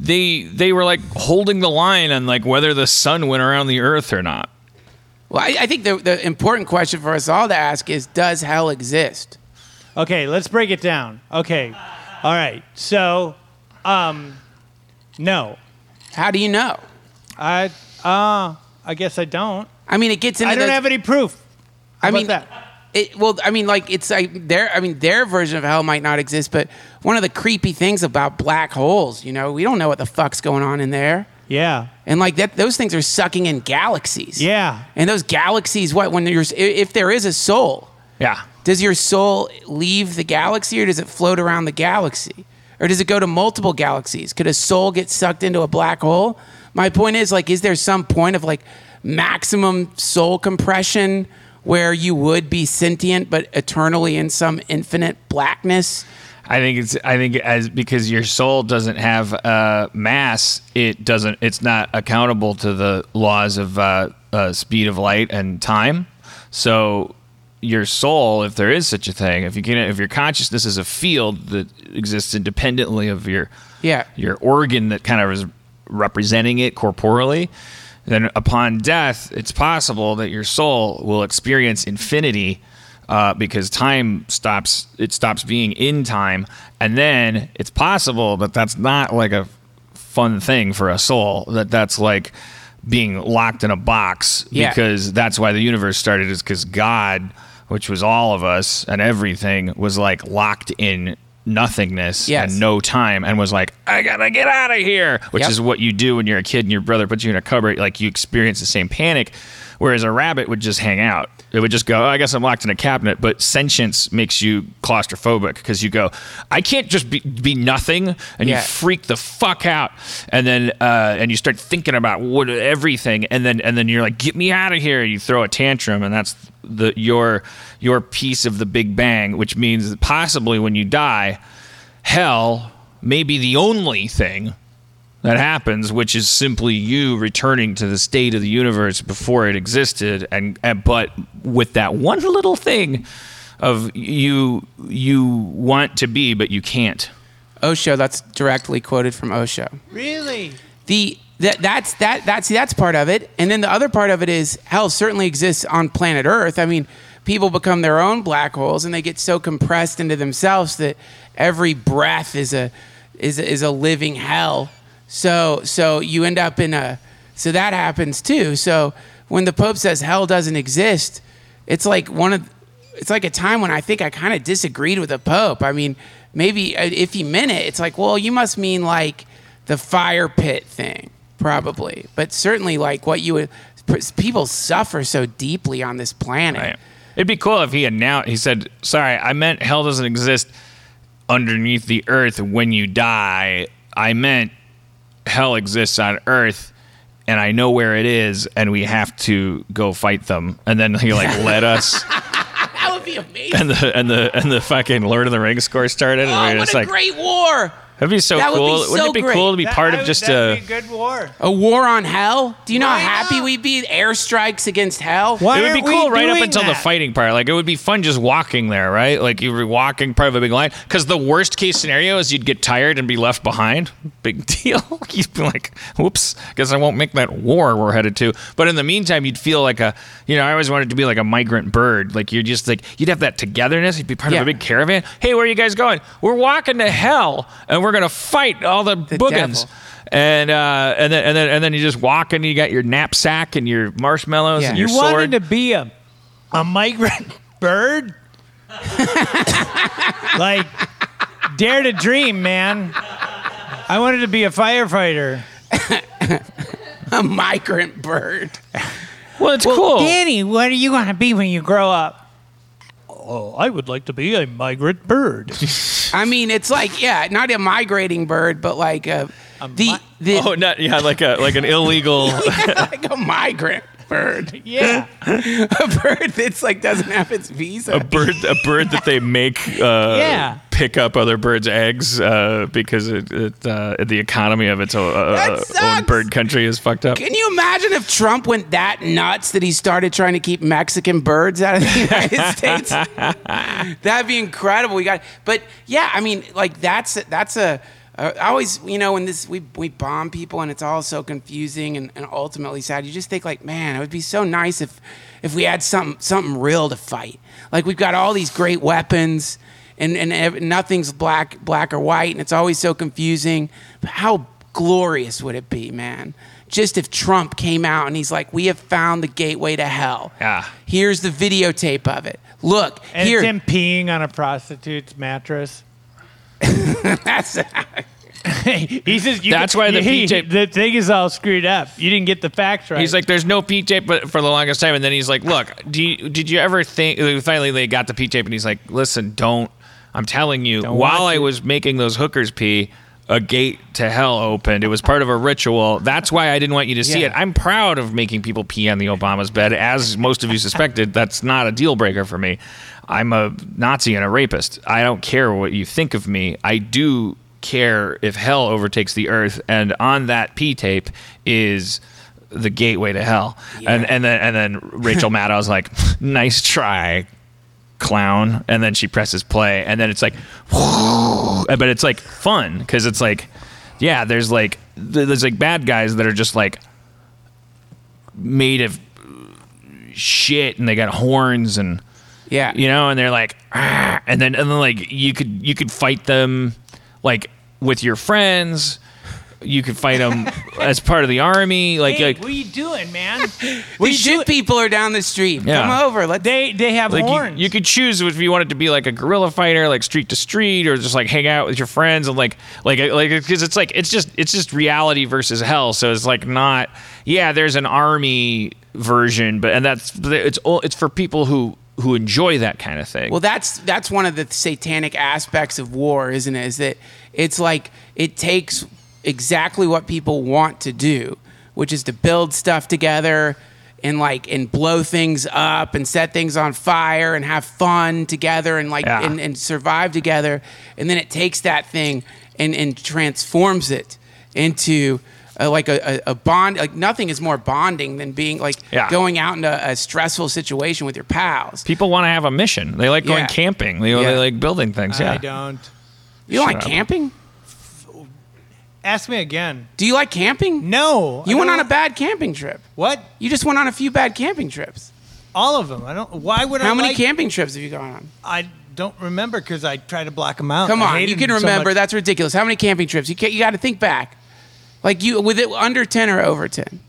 they they were like holding the line on like whether the sun went around the earth or not. Well, I, I think the, the important question for us all to ask is: Does hell exist? Okay, let's break it down. Okay, all right. So, um, no, How do you know? I uh, I guess I don't. I mean, it gets into. I don't the- have any proof. I about mean, that? It, well, I mean, like it's like their. I mean, their version of hell might not exist, but one of the creepy things about black holes, you know, we don't know what the fuck's going on in there, Yeah, and like that, those things are sucking in galaxies. yeah. And those galaxies, what when you're if there is a soul, Yeah. does your soul leave the galaxy or does it float around the galaxy? Or does it go to multiple galaxies? Could a soul get sucked into a black hole? My point is like is there some point of like maximum soul compression where you would be sentient but eternally in some infinite blackness? I think it's I think as because your soul doesn't have uh, mass, it doesn't. It's not accountable to the laws of uh, uh, speed of light and time. So your soul, if there is such a thing, if you can, if your consciousness is a field that exists independently of your Yeah. your organ that kind of is representing it corporally, then upon death, it's possible that your soul will experience infinity uh, because time stops. It stops being in time, and then it's possible that that's not like a fun thing for a soul. That that's like being locked in a box Yeah. because that's why the universe started. Is because God, which was all of us and everything, was like locked in nothingness Yes. and no time and was like i gotta get out of here which Yep. is what you do when you're a kid and your brother puts you in a cupboard like you experience the same panic whereas a rabbit would just hang out. It would just go oh, i guess i'm locked in a cabinet. But sentience makes you claustrophobic because you go i can't just be, be nothing and Yeah. you freak the fuck out. And then uh, and you start thinking about what everything. And then and then you're like get me out of here. And you throw a tantrum and that's the your your piece of the big bang which means that possibly when you die hell may be the only thing that happens, which is simply you returning to the state of the universe before it existed, and, and but with that one little thing of you you want to be but you can't. Osho. That's directly quoted from Osho. Really? the that that's that that's that's part of it and then the other part of it is hell certainly exists on planet earth i mean people become their own black holes and they get so compressed into themselves that every breath is a is a, is a living hell so so you end up in a so that happens too so when the pope says hell doesn't exist it's like one of it's like a time when I think I kind of disagreed with the Pope. I mean, maybe uh, if he meant it, it's like, well, you must mean like the fire pit thing, probably. But certainly, like what you would, people suffer so deeply on this planet. Right. It'd be cool if he announced. He said, "Sorry, I meant hell doesn't exist underneath the earth when you die. I meant hell exists on Earth." And I know where it is, and we have to go fight them. And then he like let us, That would be amazing. and the and the and the fucking Lord of the Rings score started, and oh, we were just a like, great war! "That'd be so that would be cool! so Wouldn't it be great. cool to be That- part of just that'd a?" be a good war. A war on hell? Do you know Why how happy not? we'd be? Airstrikes against hell? Why it would be cool right up doing until the fighting part. Like it would be fun just walking there, right? Like you were walking part of a big line. Because the worst case scenario is you'd get tired and be left behind. Big deal. you'd be like, "Whoops, guess I won't make that war we're headed to." But in the meantime, you'd feel like a, you know, I always wanted to be like a migrant bird. Like you're just like you'd have that togetherness. You'd be part Yeah. of a big caravan. Hey, where are you guys going? We're walking to hell, and we're gonna fight all the, boogans. devil. And uh, and then and then and then you just walk and you got your knapsack and your marshmallows Yeah. and You your sword. wanted to be a a migrant bird? like dare to dream, man. I wanted to be a firefighter. A migrant bird. Well, it's cool. Danny, what are you going to be when you grow up? Oh, I would like to be a migrant bird. I mean, it's like, yeah, not a migrating bird, but like a, the, the Oh, not yeah, like a like an illegal. like a migrant bird. yeah. a bird that's like doesn't have its visa. a bird, a bird that they make uh, Yeah. pick up other birds' eggs uh, because it, it uh, the economy of its uh, uh, sucks. own bird country is fucked up. Can you imagine if Trump went that nuts that he started trying to keep Mexican birds out of the United States? That'd be incredible. We got, but yeah, I mean, like that's that's a. I always, you know, when this we we bomb people and it's all so confusing and, and ultimately sad. You just think like, man, it would be so nice if if we had something something real to fight. Like we've got all these great weapons and and ev- nothing's black black or white and it's always so confusing. But how glorious would it be, man? Just if Trump came out and he's like, "We have found the gateway to hell. Yeah. Here's the videotape of it. Look And here." it's him peeing on a prostitute's mattress. That's he says you That's why the he- PJ the thing is all screwed up. You didn't get the facts right. He's like, "There's no P tape," but for the longest time, and then he's like, "Look, do you, did you ever think?" Finally, they got the P tape, and he's like, "Listen, don't. I'm telling you, Don't while watch I it." was making those hookers pee." A gate to hell opened. It was part of a ritual. That's why I didn't want you to see Yeah. it. I'm proud of making people pee on the Obama's bed, as most of you suspected. That's not a deal breaker for me. I'm a Nazi and a rapist. I don't care what you think of me. I do care if hell overtakes the earth. And on that P tape is the gateway to hell. And and then and then Rachel Maddow's like, nice try. Clown, and then she presses play, and then it's like, but it's like fun because it's like, yeah, there's like there's like bad guys that are just like made of shit, and they got horns and Yeah. you know, and they're like, "Ah," and then and then like you could you could fight them like with your friends. You could fight them as part of the army, like, Hey, like what are you doing, man? What The you shit doing? people are down the street. Yeah. Come over. Let's. They they have like you, horns. you could choose if you wanted to be like a guerrilla fighter, like street to street, or just like hang out with your friends and like like uh, like because it's like it's just it's just reality versus hell. So it's like not yeah. There's an army version, but and that's it's all it's for people who who enjoy that kind of thing. Well, that's that's one of the satanic aspects of war, isn't it? Is that it's like it takes exactly what people want to do, which is to build stuff together and like and blow things up and set things on fire and have fun together and like Yeah. and, and survive together. And then it takes that thing and and transforms it into uh, like a, a, a bond. Like nothing is more bonding than being like Yeah. going out into a stressful situation with your pals. People want to have a mission. They like going Yeah. camping. They, they like building things. Yeah. I don't. You don't like up. camping? Ask me again. Do you like camping? No. You I went on a don't- bad camping trip. What? You just went on a few bad camping trips. All of them. I don't. Why would I? How many like- camping trips have you gone on? I don't remember because I try to block them out. Come I on, hated you can them so remember. much. That's ridiculous. How many camping trips? You ca you got to think back. Like you with it under ten or over ten.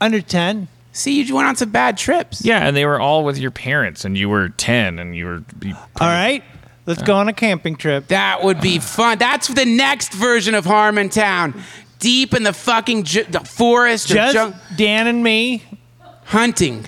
under ten. See, you went on some bad trips. Yeah, and they were all with your parents, and you were ten, and you were. You, All right. Let's go on a camping trip. That would be fun. That's the next version of Harmontown. Deep in the fucking ju- the forest or Just junk- Dan and me. hunting.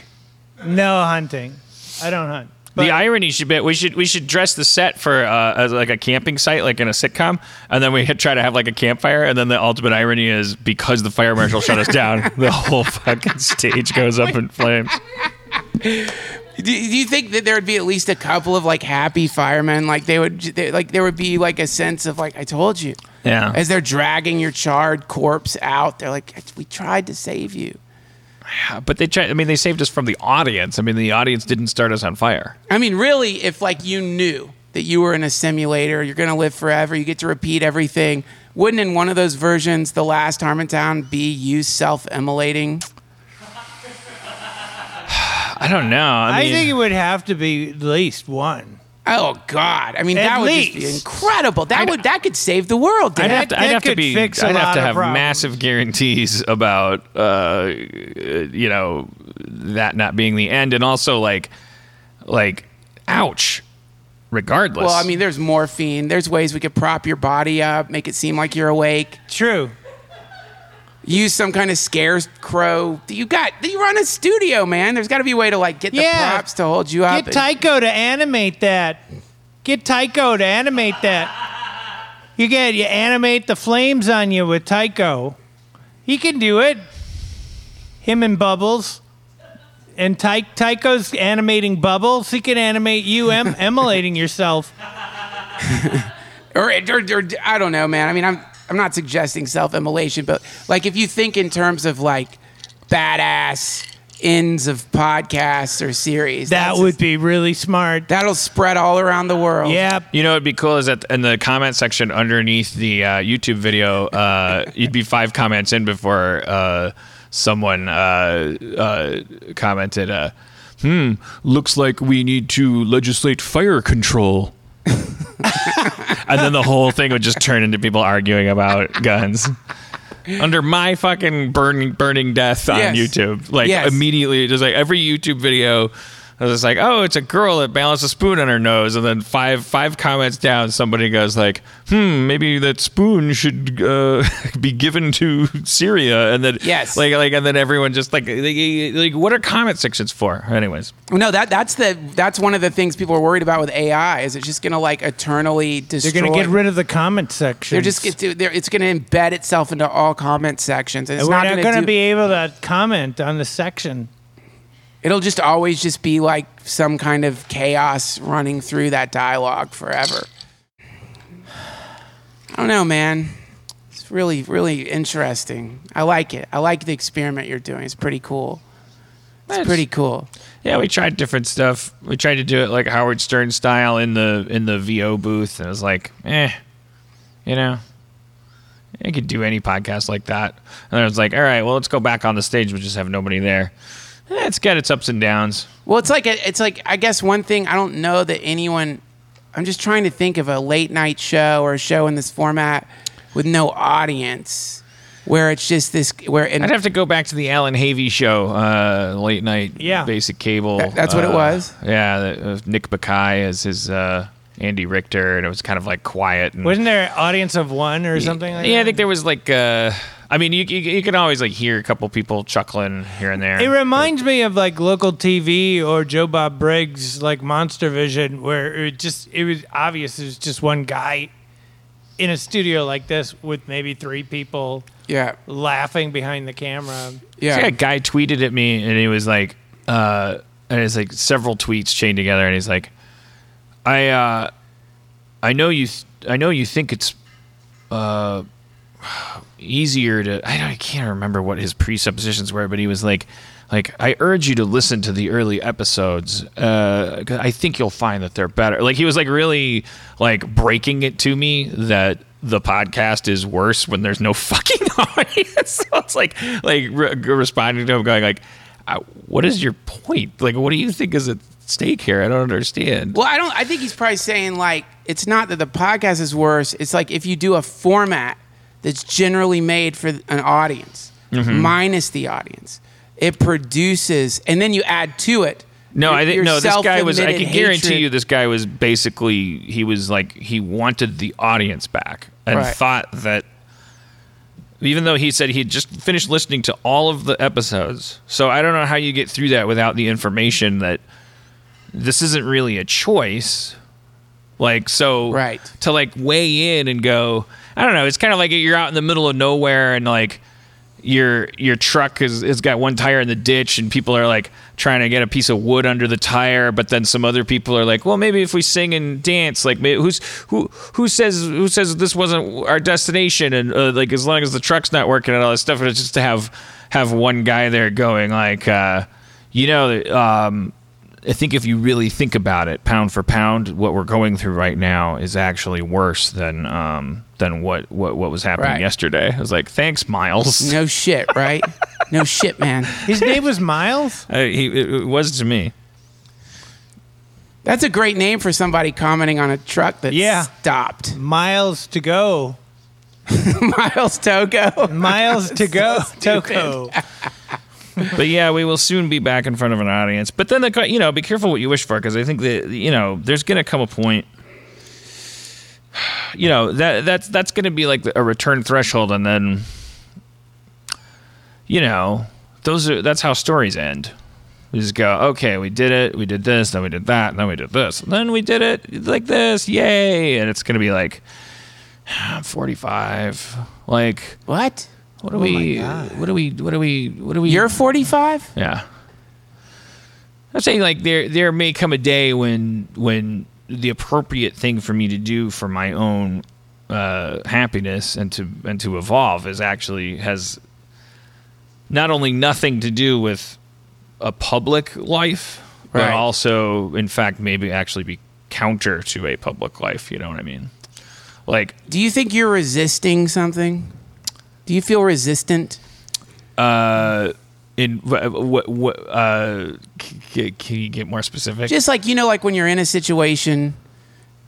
No hunting. I don't hunt. the irony should be we should we should dress the set for uh, as like a camping site, like in a sitcom, and then we hit, try to have like a campfire, and then the ultimate irony is because the fire marshal shut us down, the whole fucking stage goes up in flames. Do, do you think that there would be at least a couple of like happy firemen? Like they would, they, like there would be like a sense of like I told you. Yeah. As they're dragging your charred corpse out, they're like, "We tried to save you." But they tried. I mean, they saved us from the audience. I mean, the audience didn't start us on fire. I mean, really, if like you knew that you were in a simulator, you're gonna live forever, you get to repeat everything. Wouldn't in one of those versions, the last Harmontown, be you self-immolating? I don't know. I, I mean, think it would have to be at least one. Oh God! I mean, At that would just be least. incredible. That would that could save the world. I'd have to, I'd have to be. fix a I'd have to have problems. massive guarantees about, uh, you know, that not being the end, and also like, like, ouch. Regardless. Well, I mean, there's morphine. There's ways we could prop your body up, make it seem like you're awake. True. Use some kind of scarecrow. You got. You run a studio, man. There's got to be a way to like get the Yeah. props to hold you up. Get Tycho to animate that. Get Tycho to animate that. You get you animate the flames on you with Tycho. He can do it. Him and Bubbles. And Ty- Tycho's animating Bubbles. He can animate you em- emulating yourself. or, or, or I don't know, man. I mean, I'm I'm not suggesting self-immolation, but like if you think in terms of like badass ends of podcasts or series, That that's- would be really smart. that'll spread all around the world. Yep. You know, it'd be cool is that in the comment section underneath the uh, YouTube video, uh, you'd be five comments in before uh, someone uh, uh, commented, uh, "Hmm, looks like we need to legislate fire control." and then the whole thing would just turn into people arguing about guns. Under my fucking burning burning death on Yes. YouTube, like Yes. immediately, just like every YouTube video, I was just like, "Oh, it's a girl that balanced a spoon on her nose," and then five five comments down, somebody goes like, "Hmm, maybe that spoon should uh, be given to Syria," and then Yes. like like, and then everyone just like like, like what are comment sections for? Anyways, No, that that's the that's one of the things people are worried about with AI. Is it's just gonna like eternally destroy? They're going to get rid of the comment section. They're just get to, they're, it's going to embed itself into all comment sections. And it's We're not, not going going to to be able to comment on the section. It'll just always just be like some kind of chaos running through that dialogue forever. I don't know, man. It's really, really interesting. I like it. I like the experiment you're doing. It's pretty cool. It's It's- pretty cool. Yeah, we tried different stuff. We tried to do it like Howard Stern style in the in the VO booth, and it was like, eh, you know, I could do any podcast like that. And I was like, all right, well, let's go back on the stage. We'll just have nobody there. Eh, it's got its ups and downs. Well, it's like a, it's like I guess one thing I don't know that anyone. I'm just trying to think of a late night show or a show in this format with no audience, where it's just this where and I'd have to go back to the Allan Havey show, uh, late night, Yeah. basic cable. That- that's what it uh, was? Yeah, that- uh, Nick Bakay as his uh, Andy Richter, and it was kind of like quiet. And, Wasn't there an audience of one or something like yeah, that? I think there was like. Uh, I mean, you, you you can always like hear a couple people chuckling here and there. It reminds me of like local TV or Joe Bob Briggs, like Monster Vision, where it just it was obvious it was just one guy in a studio like this with maybe three people yeah laughing behind the camera. yeah. Yeah, a guy tweeted at me, and he was like, uh, and it's like several tweets chained together, and he's like, I, uh, I know you, th- I know you think it's, uh, easier to. I, I can't remember what his presuppositions were, but he was like, like I urge you to listen to the early episodes. Uh, I think you'll find that they're better. Like he was like really like breaking it to me that the podcast is worse when there's no fucking audience. so it's like like re- responding to him, going like, "What is your point? Like, what do you think is at stake here? I don't understand." Well, I don't. I think he's probably saying like it's not that the podcast is worse. It's like if you do a format that's generally made for an audience, Mm-hmm. minus the audience, it produces, and then you add to it. No, your- I think no. This guy was. I can guarantee hatred. you, this guy was basically. He was like he wanted the audience back and Right. thought that. Even though he said he had just finished listening to all of the episodes, so I don't know how you get through that without the information that this isn't really a choice. Like so, Right. To like weigh in and go, I don't know. It's kind of like you're out in the middle of nowhere and like your your truck has, has got one tire in the ditch and people are like trying to get a piece of wood under the tire but then some other people are like well maybe if we sing and dance like maybe, who's who who says who says this wasn't our destination and uh, like as long as the truck's not working and all this stuff it's just to have have one guy there going like uh you know um I think if you really think about it, pound for pound, what we're going through right now is actually worse than um, than what, what what was happening Right. yesterday. I was like, thanks, Miles. No shit, right? no shit, man. His name was Miles. Uh, he, it, it was to me. That's a great name for somebody commenting on a truck that Yeah. stopped. Miles to go. Miles Togo. Miles to go. Toko. but yeah, we will soon be back in front of an audience. But then, the, you know, be careful what you wish for because I think that you know there's going to come a point. You know that that's that's going to be like a return threshold, and then you know those are that's how stories end. We just go, okay, we did it, we did this, then we did that, then we did this, then we did it like this, yay! And it's going to be like I'm 45, like What? What do we? What do we? What do we? What do we? You're 45? yeah. I'm saying like there there may come a day when when the appropriate thing for me to do for my own uh, happiness and to and to evolve is actually has not only nothing to do with a public life, but Right. also in fact maybe actually be counter to a public life. You know what I mean? Like Do you think you're resisting something? Do you feel resistant? uh in what what uh c- can you get more specific Just like you know, like when you're in a situation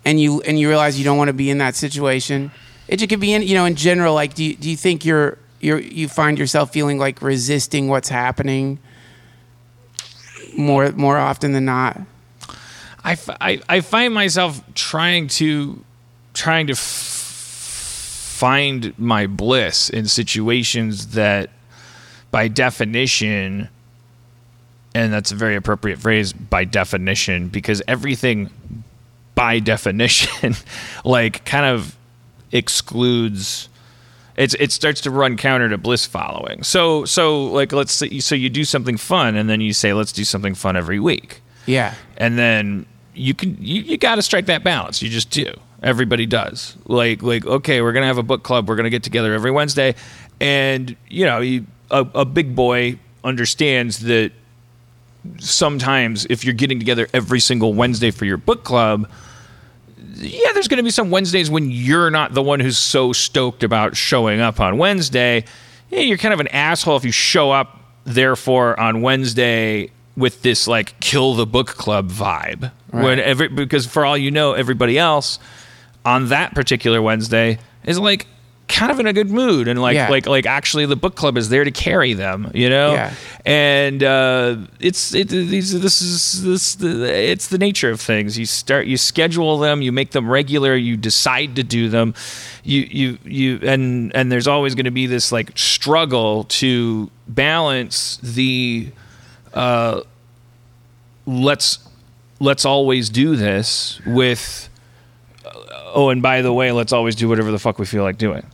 and you and you realize you don't want to be in that situation. It could be in you know in general. Like, do you, do you think you're you're you find yourself feeling like resisting what's happening more more often than not? I, I, I find myself trying to trying to f- find my bliss in situations that by definition and that's a very appropriate phrase by definition because everything by definition like kind of excludes it's it starts to run counter to bliss following. So so like let's say so you do something fun and then you say let's do something fun every week. Yeah. and then you can you, you got to strike that balance. You just do everybody does like like okay we're gonna have a book club we're gonna get together every wednesday and you know you, a, a big boy understands that sometimes if you're getting together every single Wednesday for your book club, yeah, there's going to be some Wednesdays when you're not the one who's so stoked about showing up on Wednesday. Yeah, you're kind of an asshole if you show up, therefore, on Wednesday with this like kill the book club vibe. When every because for all you know, everybody else on that particular Wednesday is like kind of in a good mood and like Yeah. like like actually the book club is there to carry them, you know. Yeah. And uh, it's it these this is this the, it's the nature of things. You start you schedule them, you make them regular, you decide to do them. You you you and and there's always going to be this like struggle to balance the uh, let's let's always do this with oh and by the way let's always do whatever the fuck we feel like doing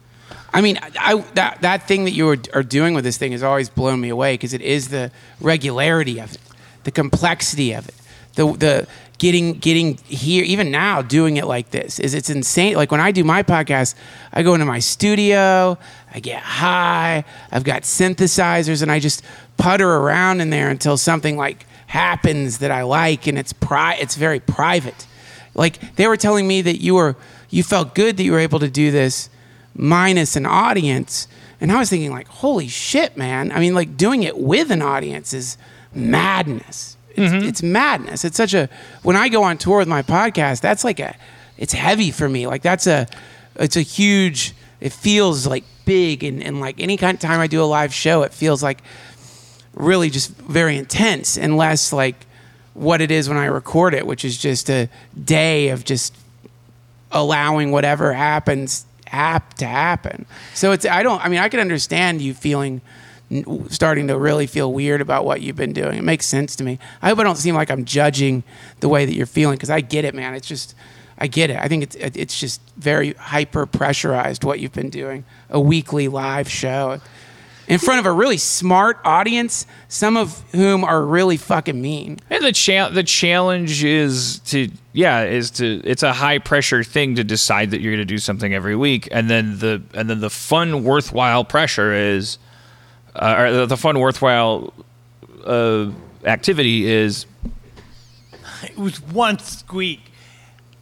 I mean, I, that that thing that you are, are doing with this thing has always blown me away because it is the regularity of it, the complexity of it, the the getting getting here. Even now, doing it like this is it's insane. Like when I do my podcast, I go into my studio, I get high, I've got synthesizers, and I just putter around in there until something like happens that I like, and it's pri- it's very private. Like they were telling me that you were you felt good that you were able to do this minus an audience. And I was thinking, like, holy shit, man. I mean, like, doing it with an audience is madness. It's, mm-hmm. it's madness. It's such a, when I go on tour with my podcast, that's like a, it's heavy for me. Like, that's a, it's a huge, it feels like big. And, and like any kind of time I do a live show, it feels like really just very intense and less like what it is when I record it, which is just a day of just allowing whatever happens hap to happen. So it's I don't I mean I can understand you feeling starting to really feel weird about what you've been doing. It makes sense to me. I hope I don't seem like I'm judging the way that you're feeling because I get it, man. It's just I get it. I think it's it's just very hyper pressurized what you've been doing. A weekly live show in front of a really smart audience, some of whom are really fucking mean. and the cha- the challenge is to yeah is to it's a high pressure thing to decide that you're going to do something every week and then the and then the fun worthwhile pressure is uh, or the, the fun worthwhile uh, activity is It was one squeak.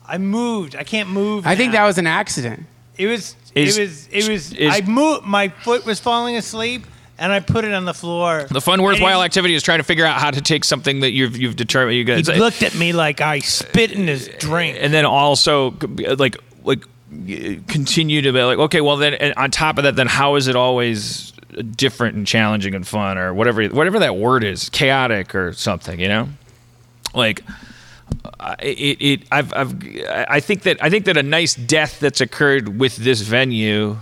I moved. I can't move. I think that was an accident. It was. Is- it was. It was. is- I moved. My foot was falling asleep, and I put it on the floor. the fun worthwhile activity is trying to figure out how to take something that you've you've determined you guys he looked at me like I spit in his drink. and then also like like continue to be like okay well then and on top of that then how is it always different and challenging and fun or whatever whatever that word is chaotic or something you know like it, it I've, I've I think that I think that a nice death that's occurred with this venue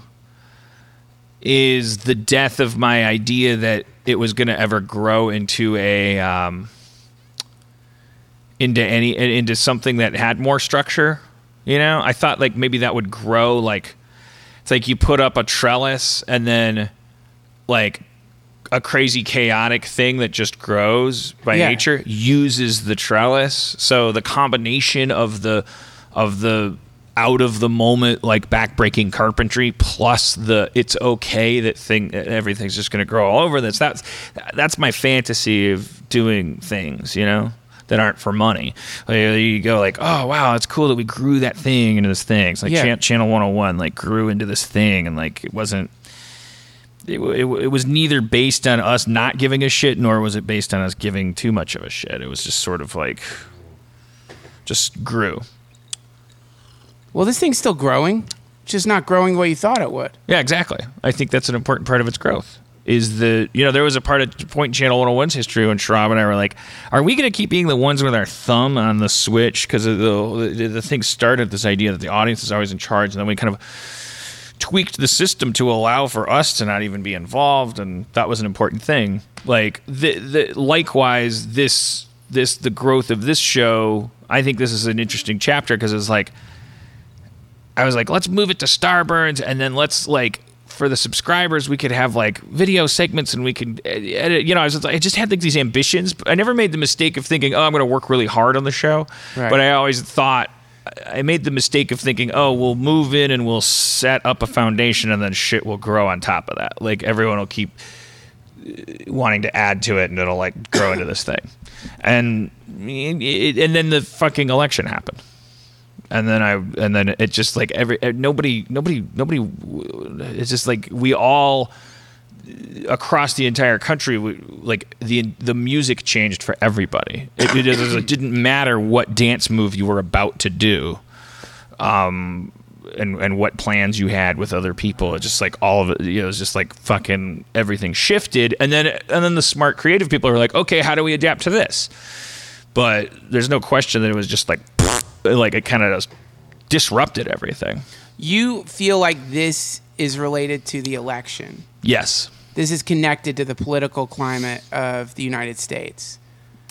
is the death of my idea that it was going to ever grow into a um, into any into something that had more structure. You know, I thought like maybe that would grow. Like it's like you put up a trellis and then like a crazy chaotic thing that just grows by Yeah. nature uses the trellis. So the combination of the of the out of the moment like backbreaking carpentry plus the it's okay that thing everything's just going to grow all over this that's that's my fantasy of doing things you know that aren't for money like, you go like oh wow it's cool that we grew that thing into this thing it's like Yeah. Chan- channel 101 like grew into this thing and like it wasn't it, it, it was neither based on us not giving a shit nor was it based on us giving too much of a shit it was just sort of like just grew Well, this thing's still growing, just not growing the way you thought it would. Yeah, exactly. I think that's an important part of its growth. Is the you know there was a part of Point in Channel 101's history when Schrab and I were like, are we going to keep being the ones with our thumb on the switch because the, the the thing started this idea that the audience is always in charge, and then we kind of tweaked the system to allow for us to not even be involved, and that was an important thing. Like the, the likewise this this the growth of this show. I think this is an interesting chapter because it's like I was like, let's move it to Starburns, and then let's like for the subscribers, we could have like video segments, and we could edit. You know, I was I just had like these ambitions. I never made the mistake of thinking, oh, I'm going to work really hard on the show, Right. but I always thought. I made the mistake of thinking, oh, we'll move in and we'll set up a foundation, and then shit will grow on top of that. Like everyone will keep uh, wanting to add to it, and it'll like grow into this thing. And and then the fucking election happened. And then I and then it just like every nobody nobody nobody it's just like we all across the entire country, like the the music changed for everybody. It, it, it didn't matter what dance move you were about to do, um, and and what plans you had with other people. It just like all of it, you know, it was just like fucking everything shifted. And then and then the smart creative people are like, okay, how do we adapt to this? But there's no question that it was just like, like it kind of disrupted everything. You feel like this is related to the election. Yes. This is connected to the political climate of the United States.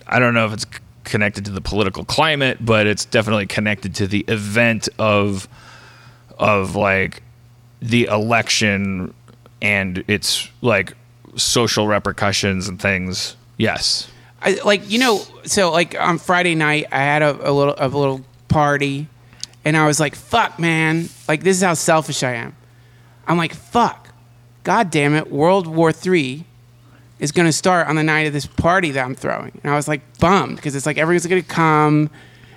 I don't know if it's connected to the political climate, but it's definitely connected to the event of of like the election and its like social repercussions and things. Yes. I, like you know, so like on Friday night, I had a, a little a little party, and I was like, "Fuck, man! Like this is how selfish I am." I'm like, "Fuck, God damn it! World War III is going to start on the night of this party that I'm throwing," and I was like bummed because it's like everyone's going to come,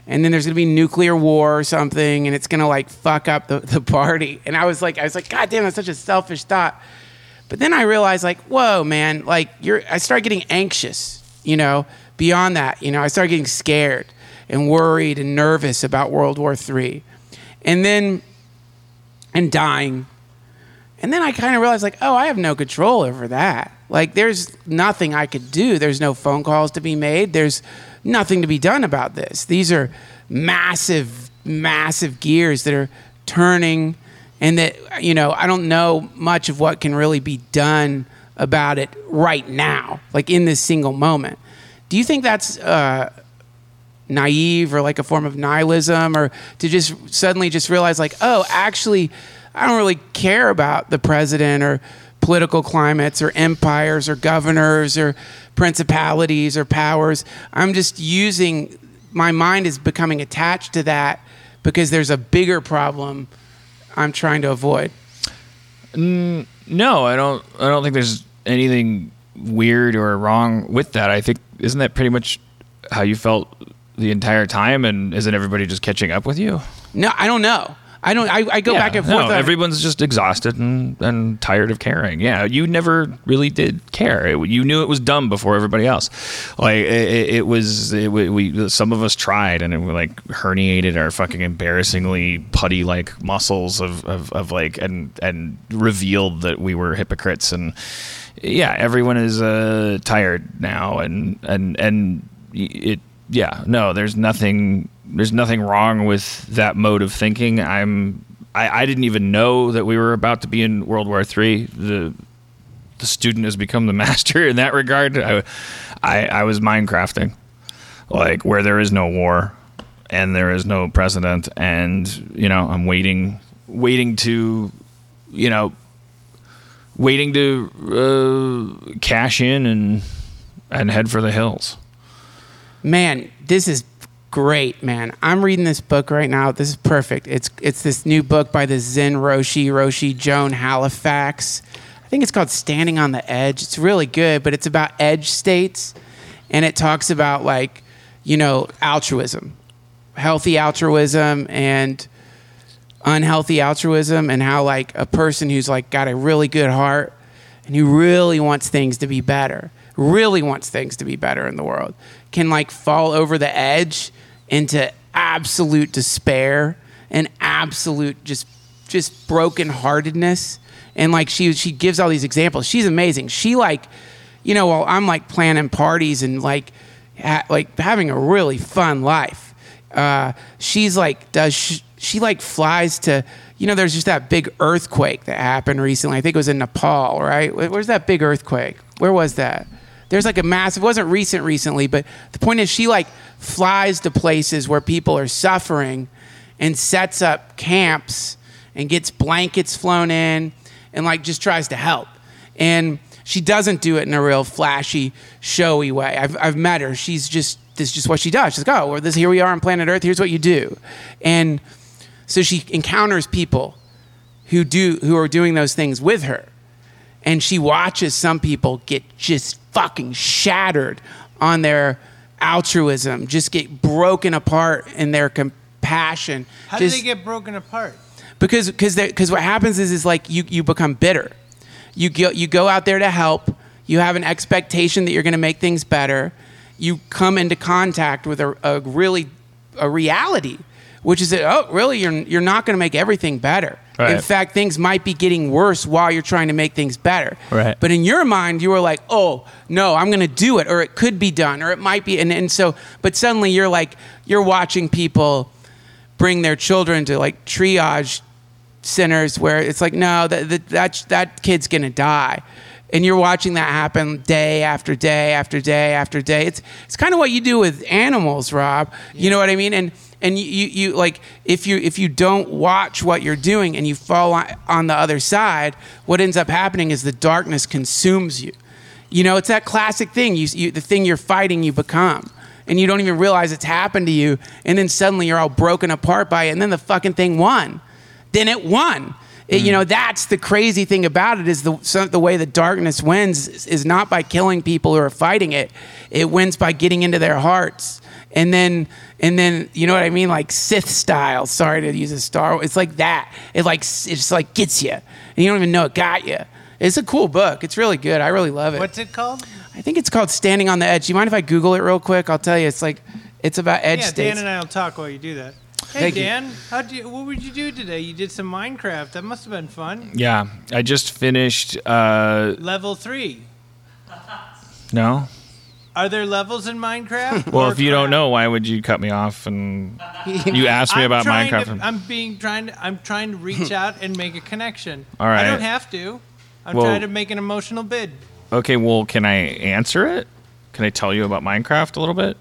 and then there's going to be nuclear war or something, and it's going to like fuck up the, the party. And I was like, I was like, God damn, that's such a selfish thought. But then I realized, like, whoa, man, like you're. I started getting anxious you know, beyond that, you know, I started getting scared and worried and nervous about World War III. And then, and dying. And then I kind of realized, like, oh, I have no control over that. Like, there's nothing I could do. There's no phone calls to be made. There's nothing to be done about this. These are massive, massive gears that are turning, and that, you know, I don't know much of what can really be done about it right now, like in this single moment. Do you think that's uh, naive or like a form of nihilism, or to just suddenly just realize, like, oh, actually, I don't really care about the president or political climates or empires or governors or principalities or powers. I'm just using my mind is becoming attached to that because there's a bigger problem I'm trying to avoid. Mm, no, I don't. I don't think there's anything weird or wrong with that. I think isn't that pretty much how you felt the entire time, and isn't everybody just catching up with you? No, I don't know. I don't. I, I go Yeah, back and forth. on- everyone's just exhausted and, and tired of caring. Yeah, you never really did care. It- you knew it was dumb before everybody else. Like it, it, was. It, we, we some of us tried and it like herniated our fucking embarrassingly putty like muscles of, of, of like and and revealed that we were hypocrites and yeah, everyone is uh, tired now and and and it yeah no there's nothing there's nothing wrong with that mode of thinking. I'm I, I didn't even know that we were about to be in world war three. The the student has become the master in that regard. I i, I was minecrafting like where there is no war and there is no president and you know i'm waiting waiting to you know waiting to uh, cash in and and head for the hills. Man, this is great, man. I'm reading this book right now. This is perfect. It's it's this new book by the Zen Roshi, Roshi Joan Halifax. I think it's called Standing on the Edge. It's really good, but it's about edge states and it talks about like, you know, altruism. Healthy altruism and unhealthy altruism and how like a person who's like got a really good heart and who really wants things to be better, really wants things to be better in the world, can like fall over the edge into absolute despair and absolute just just brokenheartedness. And like she she gives all these examples. She's amazing. She like, you know, while I'm like planning parties and like ha- like having a really fun life. Uh, she's like does she, she like flies to you know there's just that big earthquake that happened recently. I think it was in Nepal, right? Where's that big earthquake? Where was that? There's like a massive. It wasn't recent recently, but the point is she like flies to places where people are suffering and sets up camps and gets blankets flown in and like just tries to help. And she doesn't do it in a real flashy, showy way. I've, I've met her. She's just this is just what she does. She's like, oh, well, this here we are on planet Earth. Here's what you do, and so she encounters people who do who are doing those things with her, and she watches some people get just fucking shattered on their altruism, just get broken apart in their compassion. How just, do they get broken apart? because because because what happens is is like you you become bitter. You go you go out there to help. You have an expectation that you're going to make things better. You come into contact with a, a really a reality, which is that oh really you're you're not going to make everything better. In fact, things might be getting worse while you're trying to make things better. Right. But in your mind, you were like, oh no, I'm going to do it, or it could be done, or it might be, and and so but suddenly you're like you're watching people bring their children to like triage centers where it's like no that that that, that kid's gonna die. And you're watching that happen day after day after day after day. It's it's kind of what you do with animals rob. You know what i mean? And and you, you, you like if you if you don't watch what you're doing and you fall on, on the other side what ends up happening is the darkness consumes you you know, it's that classic thing. You, you, the thing you're fighting, you become, and you don't even realize it's happened to you. And then suddenly you're all broken apart by it. And then the fucking thing won. Then it won. It- you mm. know, that's the crazy thing about it is the so the way the darkness wins is, is not by killing people who are fighting it. It wins by getting into their hearts. And then, and then, you know what I mean? Like Sith style. Sorry to use a Star. Wars. It's like that. It like it just like gets you, and you don't even know it got you. It's a cool book. It's really good. I really love it. What's it called? I think it's called Standing on the Edge. Do you mind if I Google it real quick? I'll tell you. It's like it's about edge yeah, states. Dan and I will talk while you do that. Hey, Thank you. Dan, how'd you, what would you do today? You did some Minecraft. That must have been fun. Yeah, I just finished. Uh, Level three. no. Are there levels in Minecraft? Well, if you don't know, why would you cut me off and you asked me I'm about trying Minecraft? To, and- I'm being trying to. I'm trying to reach out and make a connection. All right. I don't have to. I'm Well- trying to make an emotional bid. okay, well, can I answer it? Can I tell you about Minecraft a little bit?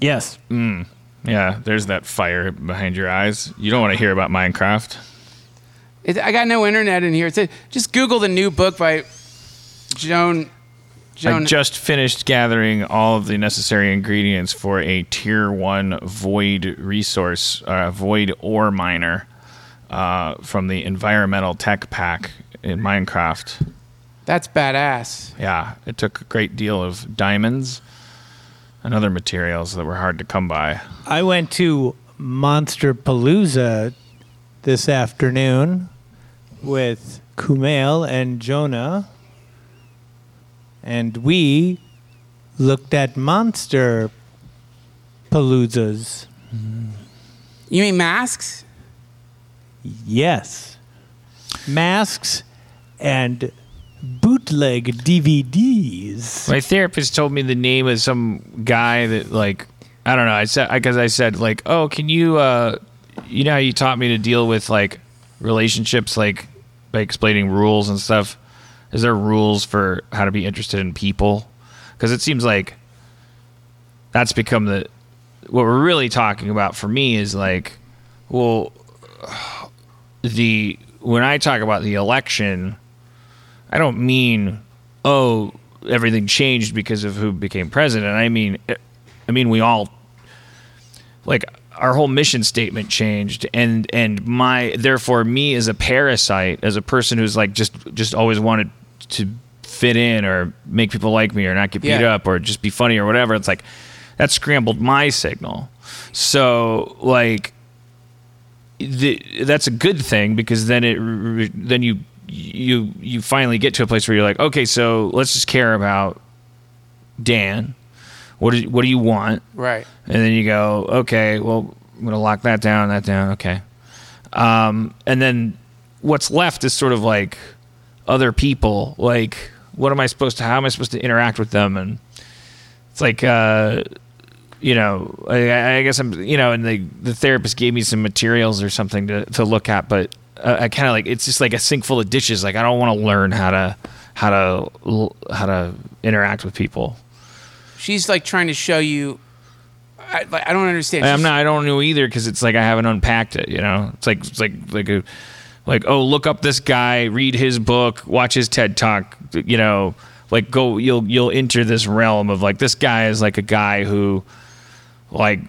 Yes. Hmm. Yeah, there's that fire behind your eyes. You don't want to hear about Minecraft. It, I got no internet in here. It said just Google the new book by Joan. Joan. I just finished gathering all of the necessary ingredients for a tier one void resource, uh, void ore miner uh, from the environmental tech pack in Minecraft. That's badass. Yeah, it took a great deal of diamonds and other materials that were hard to come by. I went to Monsterpalooza this afternoon with Kumail and Jonah, and we looked at monster paloozas. You mean masks? Yes, masks and bootleg DVDs. My therapist told me the name of some guy that like I don't know. I said because I said like, oh, can you uh, you know how you taught me to deal with like relationships like by explaining rules and stuff. Is there rules for how to be interested in people? Because it seems like that's become the what we're really talking about for me is like, well, the when I talk about the election, I don't mean oh everything changed because of who became president. I mean, I mean we all like our whole mission statement changed, and and my therefore me as a parasite, as a person who's like just just always wanted to fit in or make people like me or not get beat Yeah. up or just be funny or whatever. It's like that scrambled my signal. So like the, that's a good thing because then it then you you you finally get to a place where you're like okay so let's just care about Dan what do, what do you want Right. and then you go okay well I'm gonna lock that down that down okay um, and then what's left is sort of like other people like what am I supposed to how am I supposed to interact with them and it's like uh, you know, I, I guess I'm, you know, and the the therapist gave me some materials or something to, to look at, but uh, I kind of like it's just like a sink full of dishes. Like I don't want to learn how to how to l- how to interact with people. She's like trying to show you. I, like, I don't understand. I'm not. I don't know either because it's like I haven't unpacked it. You know, it's like it's like like a like oh look up this guy, read his book, watch his TED talk. You know, like go you'll you'll enter this realm of like this guy is like a guy who like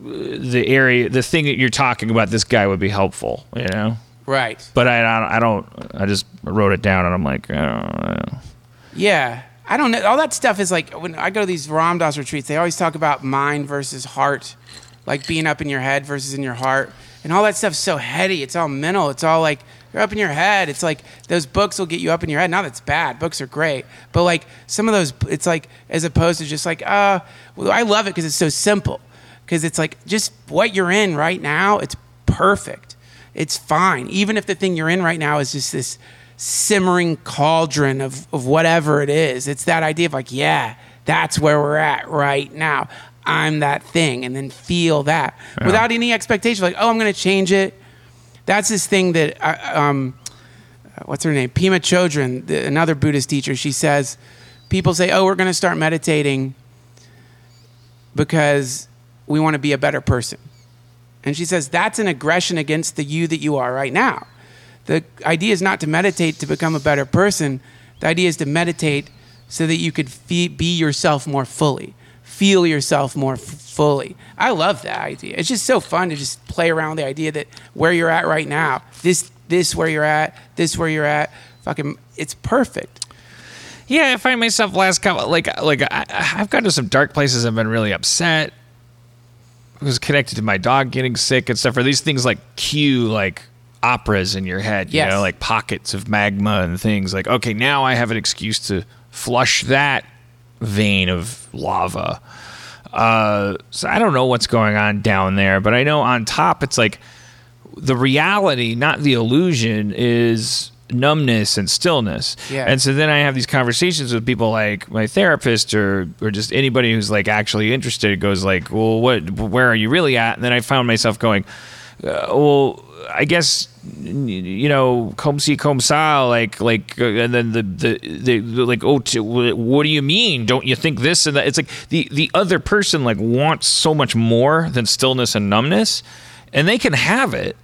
the area the thing that you're talking about this guy would be helpful. You know. Right. But I, I, don't- I don't. I just wrote it down, and I'm like, oh, Yeah. I don't know. All that stuff is like when I go to these Ram Dass retreats, they always talk about mind versus heart, like being up in your head versus in your heart. And all that stuff's so heady. It's all mental. It's all like you're up in your head. It's like those books will get you up in your head. Not that's bad. Books are great. But like some of those, it's like as opposed to just like, uh, well, I love it because it's so simple. Because it's like just what you're in right now, it's perfect. It's fine. Even if the thing you're in right now is just this simmering cauldron of, of whatever it is. It's that idea of like, yeah, that's where we're at right now. I'm that thing. And then feel that without any expectation, like, oh, I'm going to change it. That's this thing that, uh, um, what's her name? Pema Chödrön, the, another Buddhist teacher, she says, people say, oh, we're going to start meditating because we want to be a better person. And she says, that's an aggression against the you that you are right now. The idea is not to meditate to become a better person. The idea is to meditate so that you could fe- be yourself more fully, feel yourself more f- fully. I love that idea. It's just so fun to just play around the idea that where you're at right now, this, this where you're at, this where you're at, fucking, it's perfect. Yeah, I find myself last couple like like I, I've gone to some dark places. I've been really upset. It was connected to my dog getting sick and stuff. Or these things like cue like operas in your head, you Yes. know, like pockets of magma and things. Like, okay, now I have an excuse to flush that vein of lava. Uh, so I don't know what's going on down there, but I know on top it's like the reality, not the illusion, is numbness and stillness. Yeah. And so then I have these conversations with people like my therapist or or just anybody who's like actually interested goes like, "Well, what where are you really at?" And then I found myself going, uh, "Well, I guess you know, comme si comme ça, like like, uh, and then the the, the, like, oh, t- what do you mean? Don't you think this and that? It's like the the other person like wants so much more than stillness and numbness, and they can have it,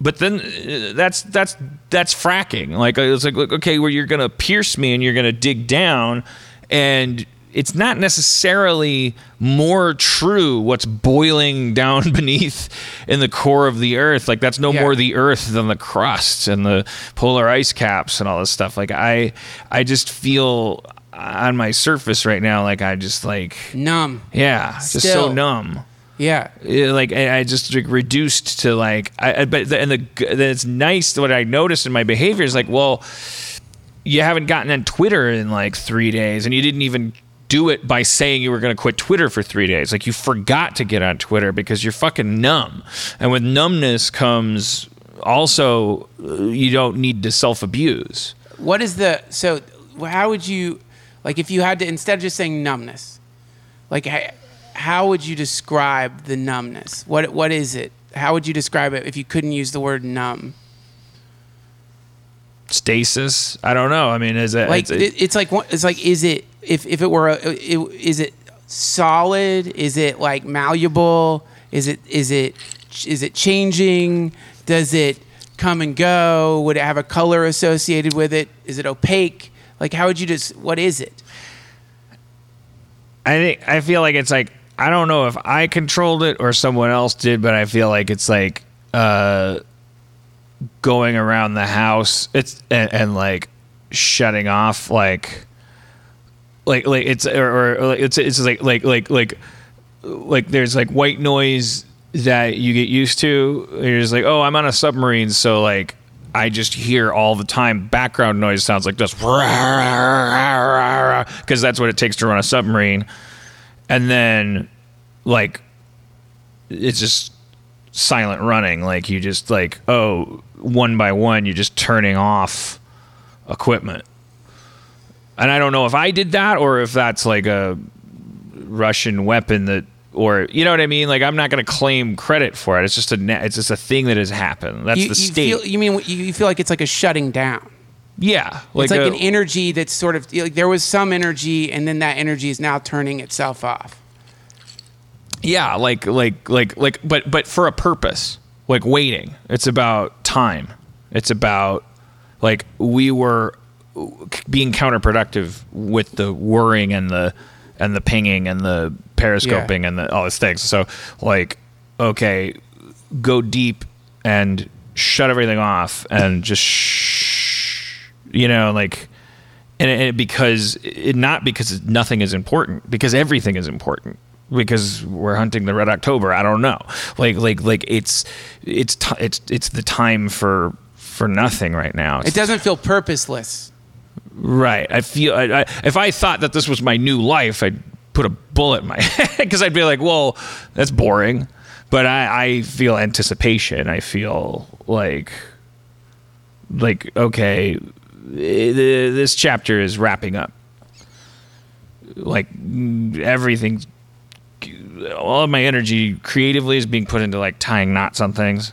but then uh, that's that's that's fracking. Like it's like okay, where you're gonna pierce me and you're gonna dig down, and it's not necessarily more true what's boiling down beneath in the core of the earth. Like that's no Yeah. more the earth than the crust and the polar ice caps and all this stuff. Like I I just feel on my surface right now like I just like Numb. yeah, just so numb Yeah. like I, just like reduced to like I, but the, and the then it's nice what I noticed in my behavior is like well you haven't gotten on Twitter in like three days and you didn't even do it by saying you were going to quit Twitter for three days like you forgot to get on Twitter because you're fucking numb and with numbness comes also uh, you don't need to self abuse What is the so? How would you like if you had to instead of just saying numbness, like how, would you describe the numbness? What what is it? How would you describe it if you couldn't use the word numb? stasis I don't know I mean is it Like it's, it's like what- it's like is it if if it were a, it, is it solid? Is it like malleable? Is it is it is it changing? Does it come and go? Would it have a color associated with it? Is it opaque? Like how would you just what is it? I think I feel like it's like I don't know if I controlled it or someone else did, but I feel like it's like uh going around the house it's and, and like shutting off like like like it's or, or, it's it's like like like like like there's like white noise that you get used to. You're just like, oh, I'm on a submarine, so like I just hear all the time background noise sounds like just because that's what it takes to run a submarine. And then like it's just silent running. Like you just like oh one by one you're just turning off equipment. And I don't know if I did that or if that's like a Russian weapon that, or you know what I mean. Like I'm not going to claim credit for it. It's just a it's just a thing that has happened. That's you, the you state. Feel, you mean you you feel like it's like a shutting down? yeah, it's like a- an energy that's sort of like there was some energy, and then that energy is now turning itself off. yeah, like like like like, but but for a purpose, like waiting. It's about time. It's about like we were being counterproductive with the worrying and the and the pinging and the periscoping and the all these things. So like, okay, go deep and shut everything off and just shh, you know like and it, it- because it, not because nothing is important because everything is important because we're hunting the red october i don't know like like like it's it's ti it's it's the time for for nothing right now It doesn't feel purposeless. Right. I feel I, I, if I thought that this was my new life, I'd put a bullet in my head because I'd be like, "Well, that's boring." But I, I feel anticipation. I feel like, like okay, this chapter is wrapping up. Like everything, all of my energy creatively is being put into like tying knots on things,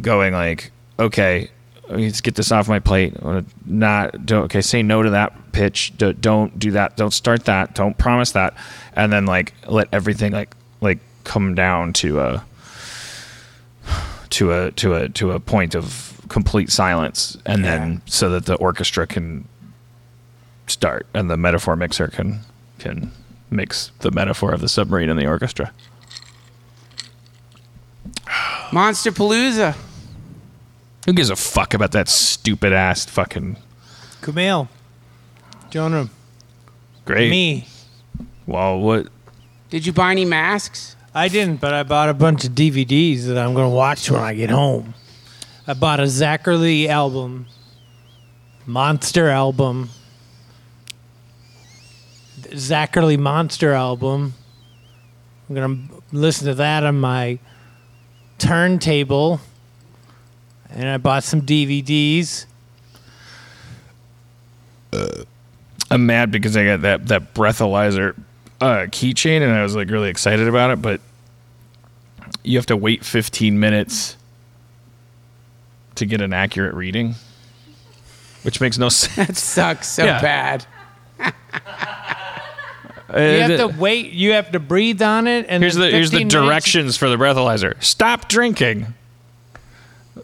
going like, okay, let's get this off my plate. I Not don't okay. Say no to that pitch. Do, don't do that. Don't start that. Don't promise that. And then like let everything like like come down to a to a to a to a point of complete silence, and then so that the orchestra can start and the metaphor mixer can can mix the metaphor of the submarine and the orchestra. Monsterpalooza. Who gives a fuck about that stupid ass fucking Kumail. Jonah. great? Me. Well, what? Did you buy any masks? I didn't, but I bought a bunch of DVDs that I'm going to watch when I get home. I bought a Zachary album, Monster album, Zachary Monster album. I'm going to listen to that on my turntable. And I bought some DVDs. I'm mad because I got that that breathalyzer uh, keychain and I was like really excited about it, but you have to wait 15 minutes to get an accurate reading, which makes no sense. That sucks so Yeah. bad. You have to wait. You have to breathe on it. And Here's the here's the 15 minutes- directions for the breathalyzer. Stop drinking.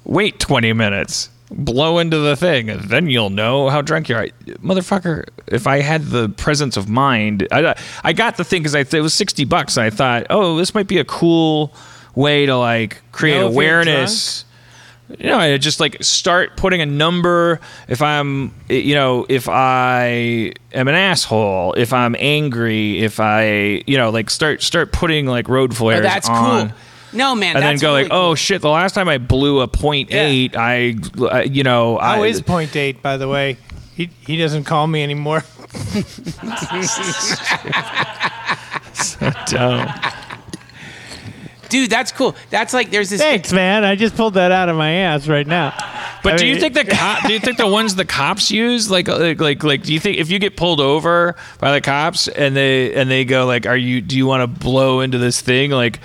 Wait 20 minutes. Blow into the thing, then you'll know how drunk you are. Motherfucker, if I had the presence of mind, I, I got the thing because it was 60 bucks, I thought, oh, this might be a cool way to like create Know awareness. You know, I just like start putting a number. If I'm, you know, if I am an asshole, if I'm angry, if I, you know, like start start putting like road Oh, flares that's on, cool. No, man. and then go really like, oh shit, the last time I blew a point eight, I, uh, you know, How I, is point eight, by the way? He he doesn't call me anymore. So dumb. dude, that's cool. That's like there's this. Thanks, man. I just pulled that out of my ass right now. But I do you think the cop? Do you think the ones the cops use, like, like, like, like, do you think if you get pulled over by the cops and they and they go like, "Are you? Do you want to blow into this thing?" Like,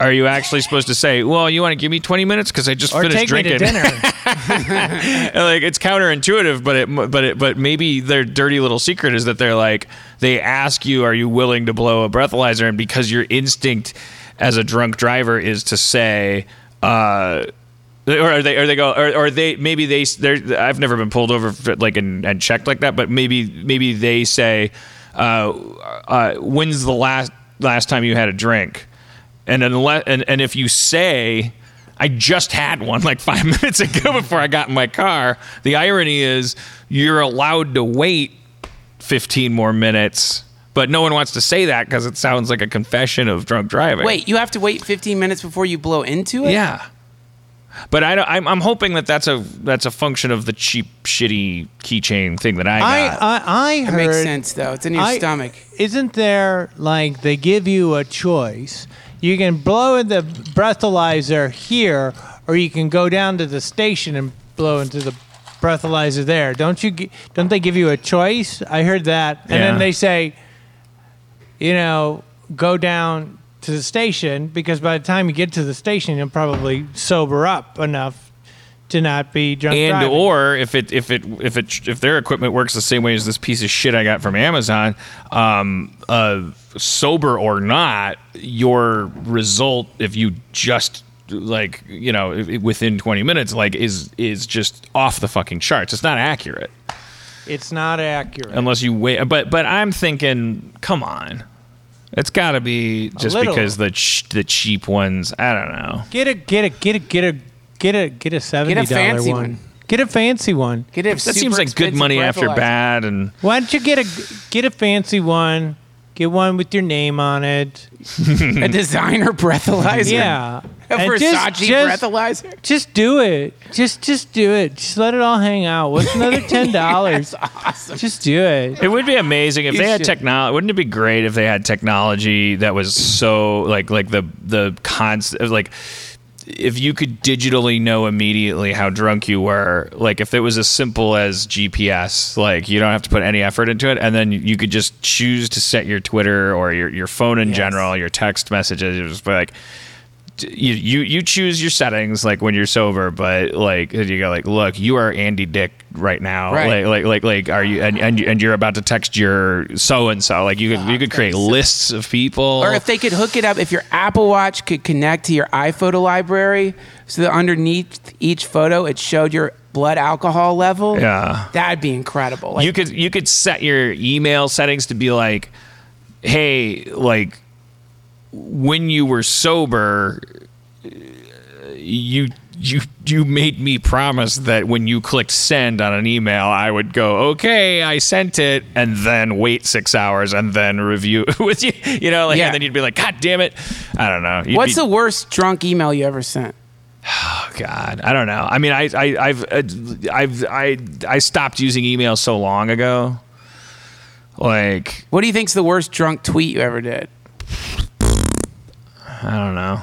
are you actually supposed to say, "Well, you want to give me twenty minutes because I just Or finished take drinking"? me to dinner. Like it's counterintuitive, but it but it but maybe their dirty little secret is that they're like they ask you, "Are you willing to blow a breathalyzer?" And because your instinct as a drunk driver is to say, uh, or are they or they go or, or they maybe they they're I've never been pulled over for, like and, and checked like that, but maybe maybe they say, uh, uh, "When's the last last time you had a drink?" And unless and, and if you say I just had one like five minutes ago before I got in my car, the irony is you're allowed to wait 15 more minutes, but no one wants to say that because it sounds like a confession of drunk driving. Wait, you have to wait 15 minutes before you blow into it? yeah. But I, I'm, I'm hoping that that's a that's a function of the cheap, shitty keychain thing that I I got. I, I It heard. makes sense though. It's in your I- stomach. Isn't there like they give you a choice? You can blow in the breathalyzer here, or you can go down to the station and blow into the breathalyzer there. Don't you? Don't they give you a choice? I heard that, and Yeah. then they say, you know, go down to the station because by the time you get to the station, you'll probably sober up enough to not be drunk and driving. or if it if it if it if their equipment works the same way as this piece of shit I got from Amazon, um, uh, sober or not, your result if you just like you know within 20 minutes like is is just off the fucking charts. It's not accurate it's not accurate. unless you wait. But but I'm thinking, come on. It's got to be just because the ch- the cheap ones. I don't know. Get a get a get a get a Get a get a seventy dollar fancy one. one. Get a fancy one. Get it. That seems like good money after bad, and Why don't you get a get a fancy one? Get one with your name on it. A designer breathalyzer. Yeah. A And Versace just- just- breathalyzer. Just do it. Just just do it. Just let it all hang out. What's another ten dollars? Awesome. Just do it. It would be amazing if You they had should. technology. Wouldn't it be great if they had technology that was so like like the the const like if you could digitally know immediately how drunk you were, like if it was as simple as GPS, like you don't have to put any effort into it, and then you could just choose to set your Twitter or your, your phone in Yes. general, your text messages, it was like you, you you choose your settings like when you're sober, but like you go like, look, you are Andy Dick right now. Right. Like like like like are you and and, and you're about to text your so and so. Like you could you could create lists of people. Or if they could hook it up, if your Apple Watch could connect to your iPhoto library, so that underneath each photo it showed your blood alcohol level. Yeah. that'd be incredible. Like, you could you could set your email settings to be like, hey, like when you were sober, you you you made me promise that when you clicked send on an email, I would go, okay, I sent it, and then wait six hours and then review it with you. You know, like Yeah. and then you'd be like, God damn it, I don't know. You'd what's be- the worst drunk email you ever sent? Oh God, I don't know. I mean, I, I, I've, uh, I've, I, I stopped using email so long ago. Like, What do you think's the worst drunk tweet you ever did? I don't know.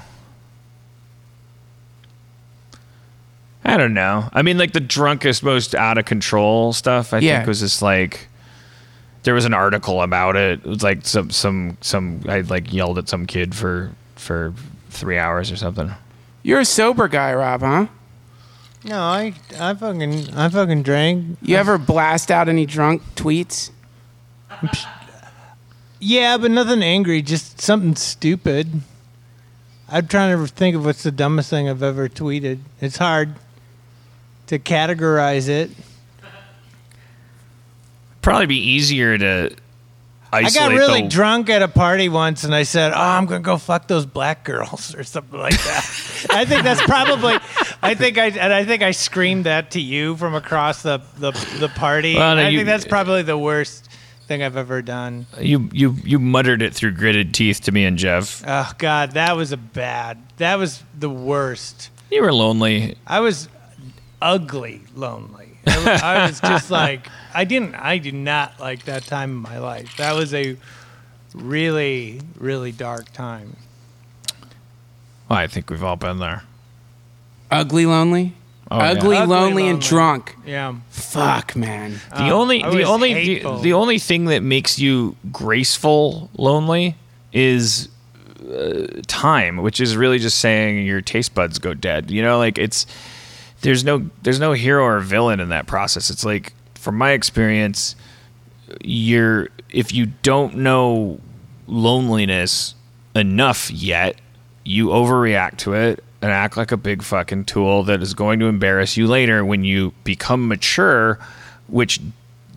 I don't know. I mean, like the drunkest, most out of control stuff. I Yeah. think was just like there was an article about it. It was like some, some, some. I like yelled at some kid for for three hours or something. You're a sober guy, Rob, huh? No, I I fucking I fucking drank. You ever blast out any drunk tweets? Yeah, but nothing angry, just something stupid. I'm trying to think of what's the dumbest thing I've ever tweeted. It's hard to categorize it. Probably be easier to. I got really the- drunk at a party once and I said, Oh, I'm going to go fuck those black girls or something like that. I think that's probably, I think I, and I think I screamed that to you from across the, the, the party. Well, no, I you- think that's probably the worst thing I've ever done. You you you muttered it through gritted teeth to me and Jeff. Oh, God, that was a bad, that was the worst. You were lonely. I was ugly lonely. I was, I was just like I didn't I did not like that time in my life. That was a really really dark time. Well, I think we've all been there. Ugly, lonely, Oh, yeah. ugly, Ugly, lonely, and drunk. Yeah. Fuck, man. The only the only the, the only thing that makes you graceful lonely is uh, time, which is really just saying your taste buds go dead. You know, like it's there's no there's no hero or villain in that process. It's like from my experience, you're if you don't know loneliness enough yet, you overreact to it and act like a big fucking tool that is going to embarrass you later when you become mature, which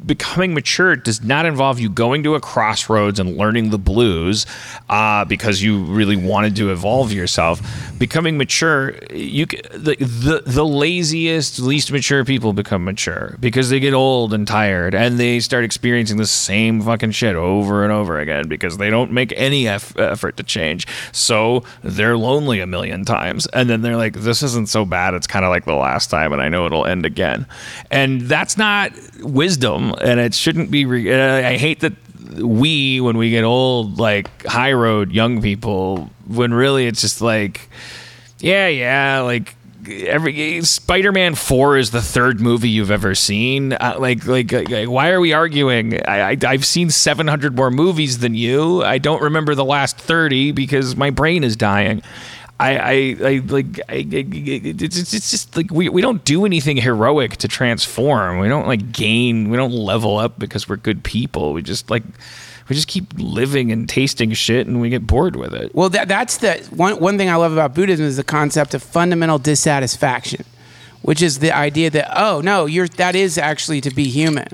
becoming mature does not involve you going to a crossroads and learning the blues uh, because you really wanted to evolve yourself. Becoming mature, you the, the the laziest, least mature people become mature because they get old and tired and they start experiencing the same fucking shit over and over again because they don't make any eff- effort to change. So they're lonely a million times, and then they're like, "This isn't so bad. It's kind of like the last time, and I know it'll end again." And that's not wisdom, and it shouldn't be. Re- I hate that we, when we get old, like high road young people, when really it's just like, yeah, yeah, like every Spider-Man Four is the third movie you've ever seen. Uh, like, like, like, why are we arguing? I, I, I've seen 700 more movies than you. I don't remember the last 30 because my brain is dying. I, I, I like, I, it's, it's just like we, we don't do anything heroic to transform. We don't like gain. We don't level up because we're good people. We just like, we just keep living and tasting shit, and we get bored with it. Well, that, that's the one, one thing I love about Buddhism is the concept of fundamental dissatisfaction, which is the idea that oh no, you're that is actually to be human.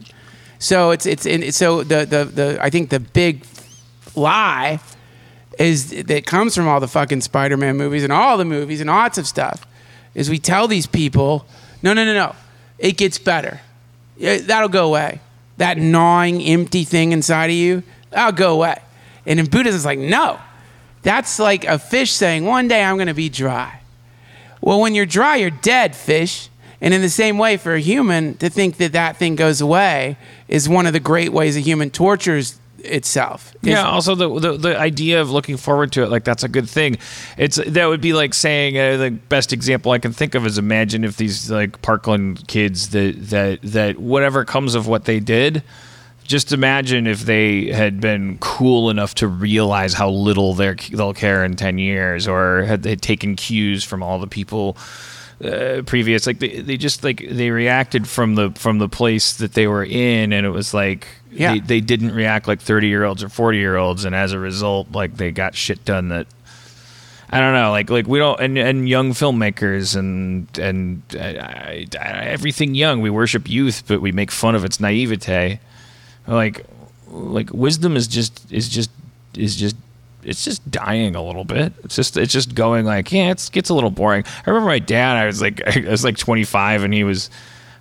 So it's it's and so the the the I think the big lie is that comes from all the fucking Spider-Man movies and all the movies and lots of stuff is we tell these people, no, no, no, no, it gets better. That'll go away. That gnawing, empty thing inside of you, that'll go away. And in Buddhism, it's like, no. That's like a fish saying, one day I'm going to be dry. Well, when you're dry, you're dead, fish. And in the same way, for a human to think that that thing goes away is one of the great ways a human tortures itself. Yeah. Also, the, the the idea of looking forward to it, like that's a good thing. It's that would be like saying uh, the best example I can think of is imagine if these like Parkland kids that that that whatever comes of what they did. Just imagine if they had been cool enough to realize how little they'll care in 10 years or had they taken cues from all the people uh, previous like they, they just like they reacted from the from the place that they were in and it was like Yeah. they, they didn't react like 30 year olds or 40 year olds and as a result like they got shit done that I don't know, like like we don't, and, and young filmmakers and and uh, I, I, everything young. We worship youth, but we make fun of its naivete. Like like wisdom is just is just is just it's just dying a little bit. It's just it's just going like yeah, it gets a little boring. I remember my dad. I was like I was like 25, and he was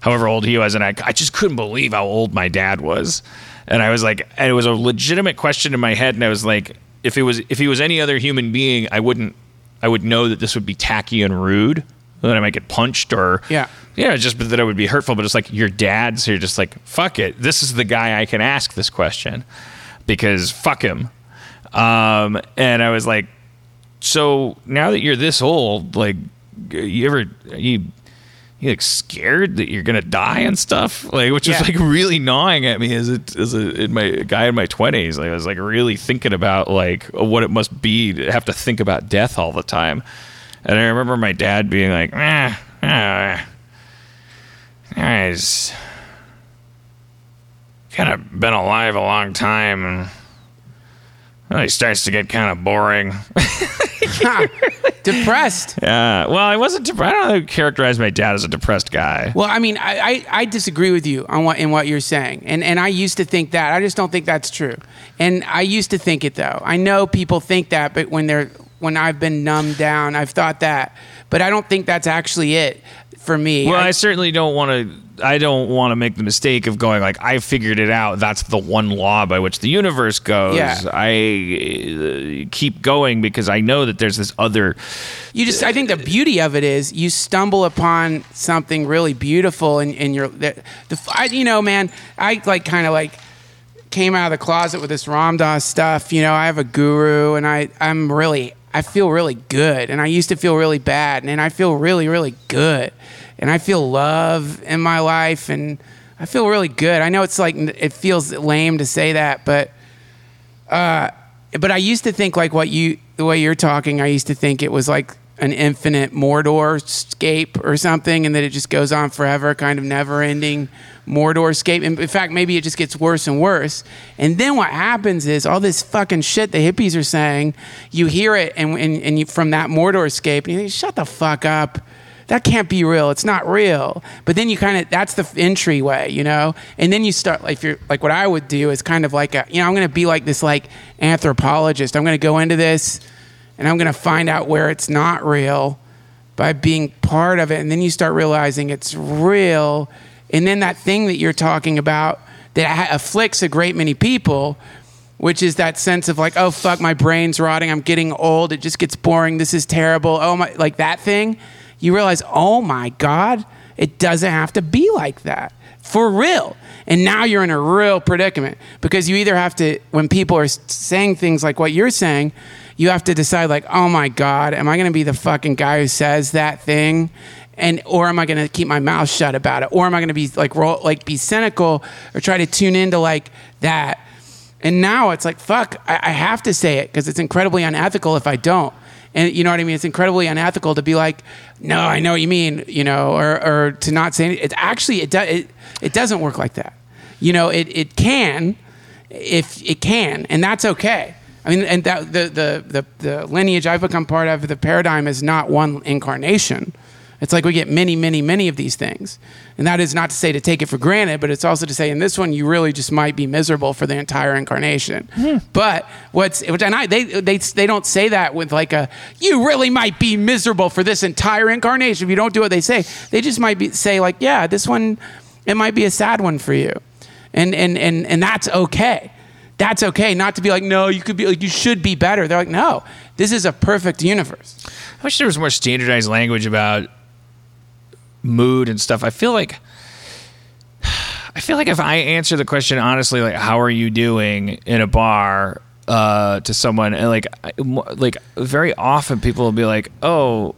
however old he was, and I I just couldn't believe how old my dad was. And I was like, and it was a legitimate question in my head, and I was like, if it was if he was any other human being, I wouldn't I would know that this would be tacky and rude. That I might get punched or Yeah. yeah, just that it would be hurtful. But it's like your dad, so you're just like fuck it. This is the guy I can ask this question because fuck him. Um, and I was like, so now that you're this old, like, you ever you you like scared that you're gonna die and stuff, like, which Yeah. was like really gnawing at me as a as a in my guy in my twenties. Like, I was like really thinking about like what it must be to have to think about death all the time. And I remember my dad being like, eh, eh, guys, kind of been alive a long time and really starts to get kind of boring. depressed. Yeah. Well, I wasn't. Dep- I don't characterize my dad as a depressed guy. Well, I mean, I, I, I disagree with you on what in what you're saying, and and I used to think that. I just don't think that's true. And I used to think it though. I know people think that, but when they're when I've been numbed down, I've thought that, but I don't think that's actually it for me. Well, I, I- certainly don't want to. I don't want to make the mistake of going like I figured it out. That's the one law by which the universe goes. Yeah. I uh, keep going because I know that there's this other. you just I think the beauty of it is you stumble upon something really beautiful and and you're the, the I, you know man I like kind of like came out of the closet with this Ram Dass stuff you know I have a guru and I I'm really I feel really good and I used to feel really bad and I feel really really good and I feel love in my life and I feel really good I know it's like it feels lame to say that but uh, but I used to think like what you the way you're talking. I used to think it was like an infinite Mordor scape or something, and that it just goes on forever, kind of never ending Mordor scape. And in fact, maybe it just gets worse and worse. And then what happens is all this fucking shit the hippies are saying. You hear it, and and, and you, from that Mordor scape, and you think, shut the fuck up. That can't be real. It's not real. But then you kind of that's the entryway, you know. And then you start like you're like what I would do is kind of like a you know I'm going to be like this like anthropologist. I'm going to go into this and I'm going to find out where it's not real by being part of it. And then you start realizing it's real. And then that thing that you're talking about that afflicts a great many people, which is that sense of like, oh fuck, my brain's rotting. I'm getting old. It just gets boring. This is terrible. Oh my, like that thing. You realize, oh my god, it doesn't have to be like that for real. And now you're in a real predicament because you either have to, when people are saying things like what you're saying, you have to decide like, oh my god, am I going to be the fucking guy who says that thing? and or am I going to keep my mouth shut about it, or am I going to be like roll, like be cynical or try to tune into like that? And now it's like fuck, I, I have to say it because it's incredibly unethical if I don't. And you know what I mean? It's incredibly unethical to be like, no, I know what you mean, you know, or, or to not say it. Actually it, do, it it doesn't work like that. You know, it it can if it can, and that's okay. I mean, and that the the the, the lineage I've become part of, the paradigm is not one incarnation It's like we get many, many, many of these things. And that is not to say to take it for granted, but it's also to say in this one you really just might be miserable for the entire incarnation. Hmm. But what's which and I they they they don't say that with like a you really might be miserable for this entire incarnation if you don't do what they say. They just might be say like, yeah, this one it might be a sad one for you. And and and and that's okay. That's okay. Not to be like, no, you could be like you should be better. They're like, no, this is a perfect universe. I wish there was more standardized language about mood and stuff. I feel like I feel like if I answer the question honestly, like "How are you doing?" in a bar uh, to someone, and like like very often people will be like, "Oh."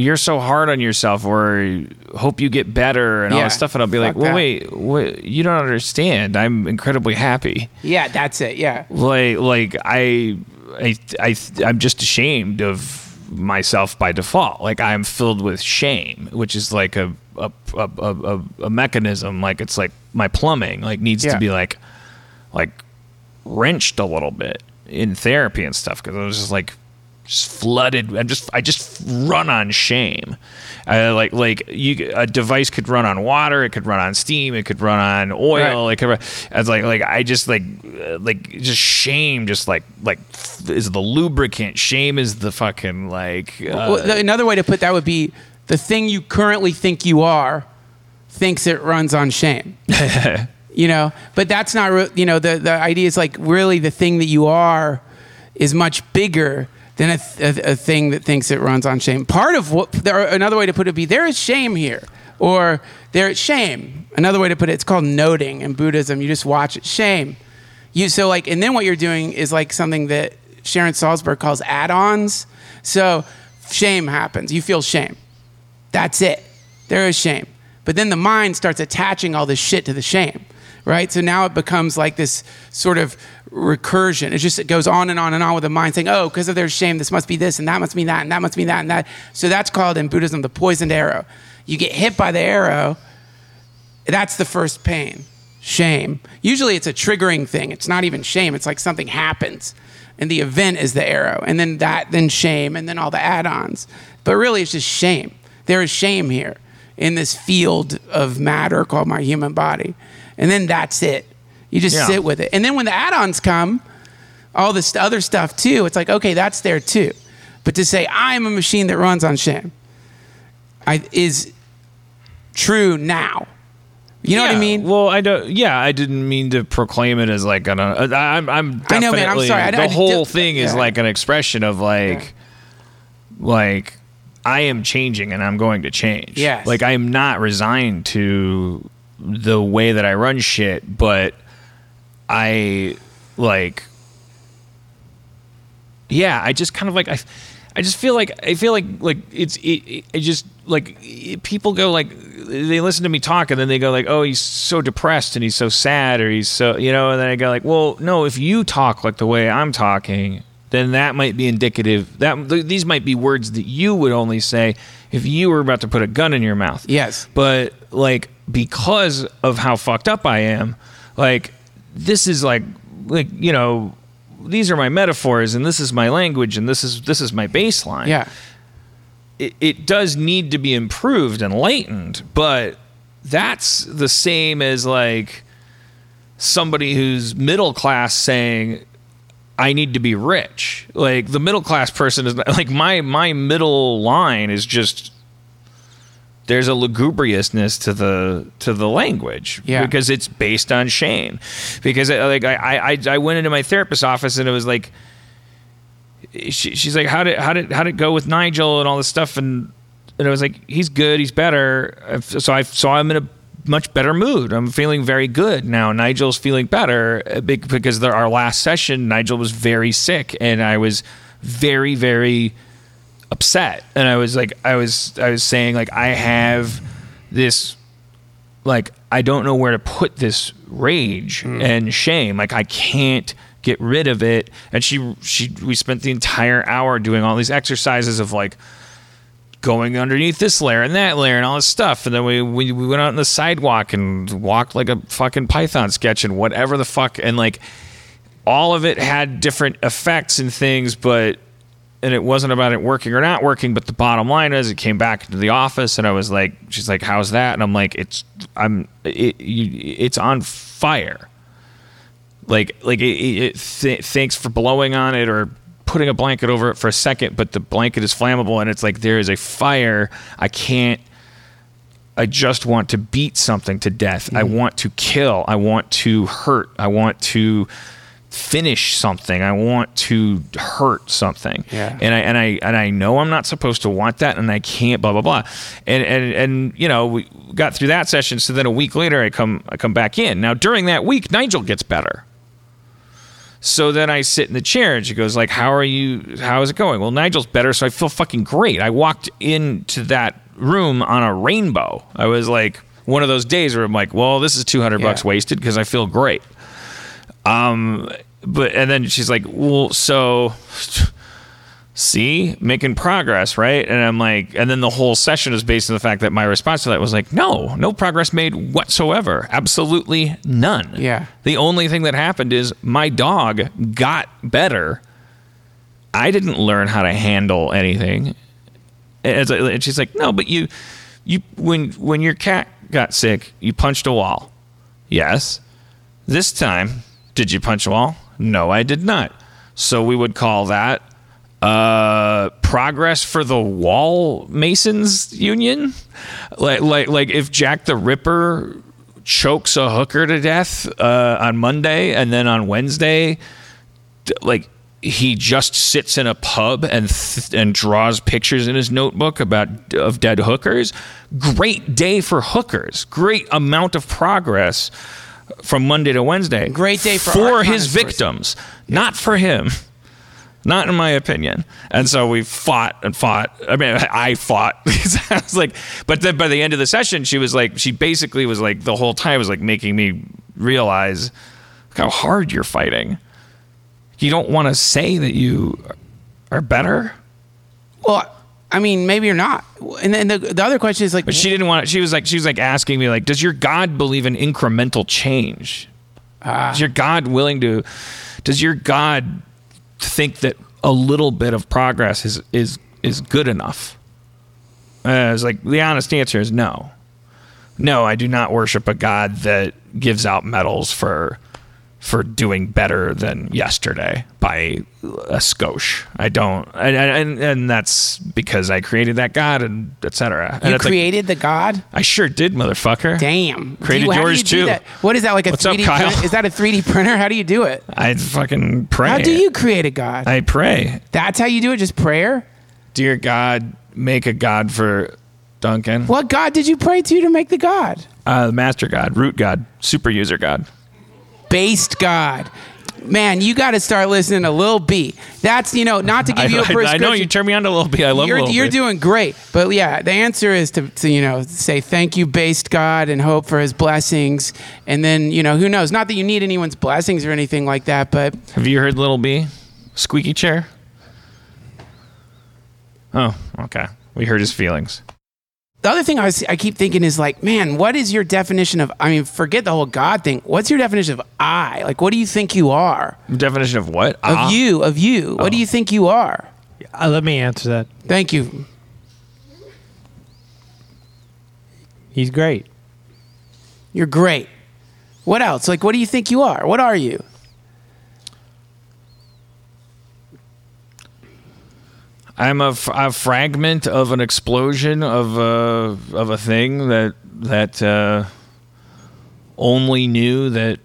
You're so hard on yourself, or hope you get better, and all Yeah, this stuff. And I'll be like, "Well, wait, what, you don't understand. I'm incredibly happy. Yeah, that's it. Yeah. like like I I I I'm just ashamed of myself by default. Like I'm filled with shame, which is like a a a, a, a- a mechanism. Like it's like my plumbing like needs Yeah. to be like like wrenched a little bit in therapy and stuff because I was just like just flooded. I'm just I just run on shame. Uh, like like you a device could run on water, it could run on steam, it could run on oil, Right. it could. Run, it's like like I just like uh, like just shame, just like like is the lubricant. Shame is the fucking like. Uh, well, another way to put that would be the thing you currently think you are thinks it runs on shame. you know, but that's not. Re- you know, the the idea is like really the thing that you are is much bigger than a, a, a thing that thinks it runs on shame. Part of what there, another way to put it be there is shame here, or there is shame. Another way to put it, it's called noting in Buddhism. You just watch it. Shame. You so like, and then what you're doing is like something that Sharon Salzberg calls add-ons. So shame happens. You feel shame. That's it. There is shame. But then the mind starts attaching all this shit to the shame, right? So now it becomes like this sort of recursion. It just it goes on and on and on with the mind saying, oh, because of their shame, this must be this and that must be that and that must be that and that. So that's called in Buddhism the poisoned arrow. You get hit by the arrow, that's the first pain shame usually it's a triggering thing it's not even shame it's like something happens and the event is the arrow and then that then shame and then all the add-ons but really it's just shame there is shame here in this field of matter called my human body and then that's it you just Yeah. sit with it and then when the add-ons come all this other stuff too it's like okay that's there too but to say i'm a machine that runs on shame I, is true now you know what I mean? Well, I don't. Yeah, I didn't mean to proclaim it as like an. Uh, I'm. I'm. I know, man, I'm sorry. I- the I- whole thing is yeah. like an expression of like, like, I am changing and I'm going to change. Yes. Like I am not resigned to the way that I run shit, but I like. Yeah, I just kind of like I. I just feel like I feel like like it's it, it, it just like it, people go like they listen to me talk and then they go like oh he's so depressed and he's so sad or he's so you know and then I go like well no if you talk like the way I'm talking then that might be indicative that th- these might be words that you would only say if you were about to put a gun in your mouth Yes. but like because of how fucked up I am, like this is like like you know these are my metaphors and this is my language and this is this is my baseline. Yeah. It, it does need to be improved and lightened, but that's the same as like somebody who's middle class saying I need to be rich. Like the middle class person is like my my middle line is just there's a lugubriousness to the to the language Yeah. because it's based on shame. Because uh, like I I I went into my therapist's office and it was like she, she's like how did how did how did it go with Nigel and all this stuff and and I was like he's good he's better so I so I'm in a much better mood I'm feeling very good now Nigel's feeling better uh, because our last session Nigel was very sick and I was very very upset. And I was like I was I was saying like I have this like I don't know where to put this rage hmm. and shame. Like I can't get rid of it. And she she we spent the entire hour doing all these exercises of like going underneath this layer and that layer and all this stuff. And then we we, we went out on the sidewalk and walked like a fucking python sketch and whatever the fuck. And like all of it had different effects and things but and it wasn't about it working or not working, but the bottom line is, it came back to the office, and I was like, she's like, "How's that?" And I'm like, "It's I'm it, you, it's on fire." Like like it, it, th- thanks for blowing on it or putting a blanket over it for a second, but the blanket is flammable, and it's like there is a fire. I can't. I just want to beat something to death. I mm-hmm. want to kill. I want to hurt. I want to finish something. I want to hurt something. Yeah. And I and I and I know I'm not supposed to want that and I can't blah blah blah. And and and you know, we got through that session so then a week later I come I come back in. Now during that week Nigel gets better. So then I sit in the chair and she goes like, "How are you? How is it going?" Well, Nigel's better, so I feel fucking great. I walked into that room on a rainbow. I was like one of those days where I'm like, "Well, this is 200 bucks wasted because I feel great." Um, but and then she's like, "Well, so see, making progress, right?" And I'm like, and then the whole session is based on the fact that my response to that was like, "No, no progress made whatsoever. Absolutely none." Yeah. The only thing that happened is my dog got better. I didn't learn how to handle anything. And and she's like, "No, but you, you when when your cat got sick, you punched a wall." Yes. This time, did you punch a wall? No, I did not. So we would call that uh, progress for the wall masons union. Like like like if Jack the Ripper chokes a hooker to death uh, on Monday and then on Wednesday like he just sits in a pub and th- and draws pictures in his notebook about of dead hookers. Great day for hookers. Great amount of progress from Monday to Wednesday. Great day for for his victims, not for him. Not in my opinion. And so we fought and fought. I mean, I fought. I was like, but then by the end of the session, she was like, she basically was like, the whole time was like making me realize how hard you're fighting. You don't want to say that you are better. Well, I mean, maybe you're not. And then the, the other question is like, But she didn't want. She was like, she was like asking me like, does your God believe in incremental change? Ah. is your God willing to? Does your God think that a little bit of progress is is is good enough? Uh, I was like, the honest answer is no. No, I do not worship a God that gives out medals for for doing better than yesterday by a skosh. I don't, and and, and that's because I created that God and etc. And you it's like, created the God? I sure did, motherfucker. Damn. Created you- how do yours you do too. that? What is that like a What's up, 3D Kyle? printer? Is that a 3D printer? How do you do it? I fucking pray. How do you create a God? I pray, That's how you do it? Just prayer? dear God, make a God for Duncan. What God did you pray to to make the God? Uh, the master God, root God, super user God. Based God. Man, you got to start listening to Lil B. That's, you know, not to I, give you a I- prescription. I know you turn me on to little bit. I love you're, Lil you're B. doing great. But yeah, the answer is to, to, you know, say thank you, based God, and hope for his blessings. And then, you know, who knows? Not that you need anyone's blessings or anything like that, but Have you heard Lil B? Squeaky chair. Oh, okay. We heard his feelings. The other thing I, was, I keep thinking is like, man, what is your definition of, I mean, forget the whole God thing. What's your definition of I? Like, what do you think you are? Definition of what? Of Ah. you, of you. What do you think you are? Uh, let me answer that. Thank you. He's great. You're great. What else? Like, what do you think you are? What are you? I'm a, fragment of an explosion of a of a thing that that uh, only knew that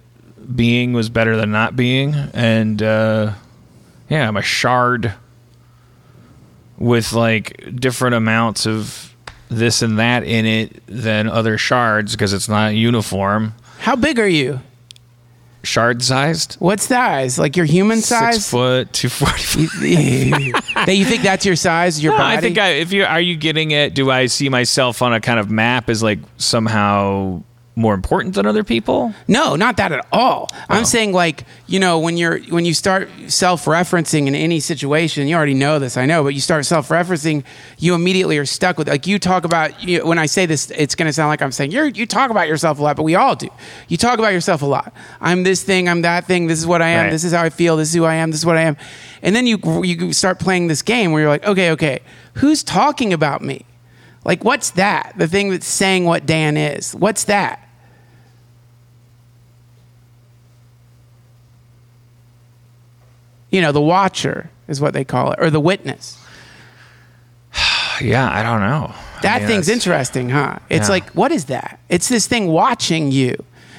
being was better than not being, and uh, yeah, I'm a shard with like different amounts of this and that in it than other shards because it's not uniform. How big are you? Shard sized, What size? Like your human size? six foot, two forty. that you think that's your size, your body? I think I, if you are you getting it, do I see myself on a kind of map as like somehow more important than other people? No, not that at all. I'm saying like, you know, when you're when you start self-referencing in any situation, you already know this, I know, but you start self-referencing, you immediately are stuck with like you talk about you, when I say this it's going to sound like I'm saying you're you talk about yourself a lot, but we all do. You talk about yourself a lot. I'm this thing, I'm that thing, this is what I am, Right. this is how I feel, this is who I am, this is what I am. And then you you start playing this game where you're like, okay, okay, who's talking about me? Like what's that? The thing that's saying what Dan is. What's that? You know, the watcher is what they call it, or the witness. Yeah, I don't know. That I mean, thing's interesting, huh? It's Yeah. like, what is that? It's this thing watching you.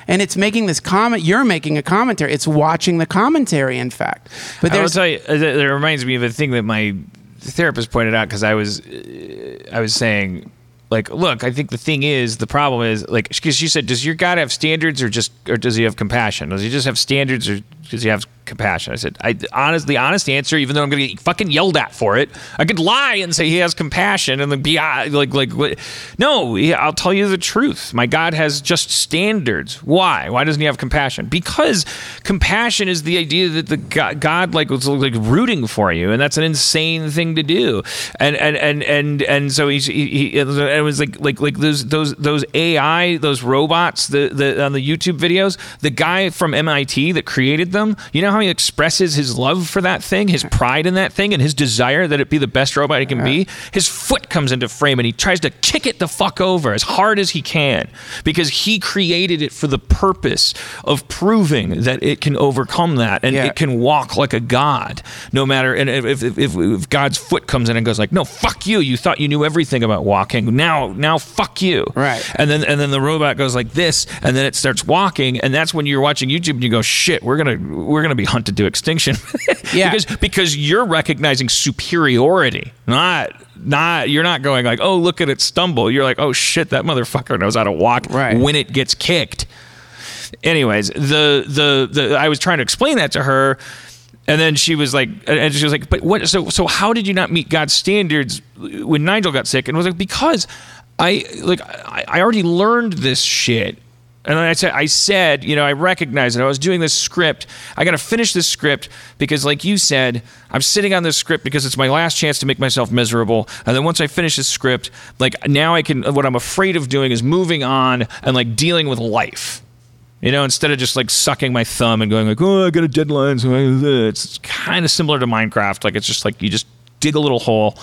And it's making this comment. You're making a commentary. It's watching the commentary, in fact. But I will there's tell you, uh, it it reminds me of a thing that my therapist pointed out because I was, uh, I was saying, like, look, I think the thing is, the problem is, like, because she said, does your God have standards or just, or does he have compassion? Does he just have standards or does he have compassion? I said, I honest, the honest answer, even though I'm going to get fucking yelled at for it, I could lie and say he has compassion and then be uh, like, like, what- no, I'll tell you the truth. My God has just standards. Why? Why doesn't he have compassion? Because compassion is the idea that the God, God like was like rooting for you, and that's an insane thing to do. And and and and and so he's, he, he it was like like like those those those AI those robots the the on the YouTube videos. The guy from MIT that created them, you know how he expresses his love for that thing, his pride in that thing, and his desire that it be the best robot it can be. His foot comes into frame, and he tries to kick it the fuck over as hard as he can because he created it for the purpose of proving that it can overcome that and Yeah. it can walk like a god, no matter. And if, if, if, if God's foot comes in and goes like, "No, fuck you! You thought you knew everything about walking. Now, now, now fuck you!" Right. And then and then the robot goes like this, and then it starts walking, and that's when you're watching YouTube and you go, "Shit, we're gonna we're gonna be hunted to extinction." Yeah. because because you're recognizing superiority, not. Not you're not going like oh look at it stumble you're like oh shit that motherfucker knows how to walk Right. when it gets kicked anyways the, the the i was trying to explain that to her and then she was like and she was like but what so so how did you not meet god's standards when nigel got sick and I was like because i like i, I already learned this shit and I said, I said, you know, I recognize it. I was doing this script. I got to finish this script because, like you said, I'm sitting on this script because it's my last chance to make myself miserable. And then once I finish this script, like now I can. What I'm afraid of doing is moving on and like dealing with life. You know, instead of just like sucking my thumb and going like, oh, I got a deadline. So it's kind of similar to Minecraft. Like it's just like you just dig a little hole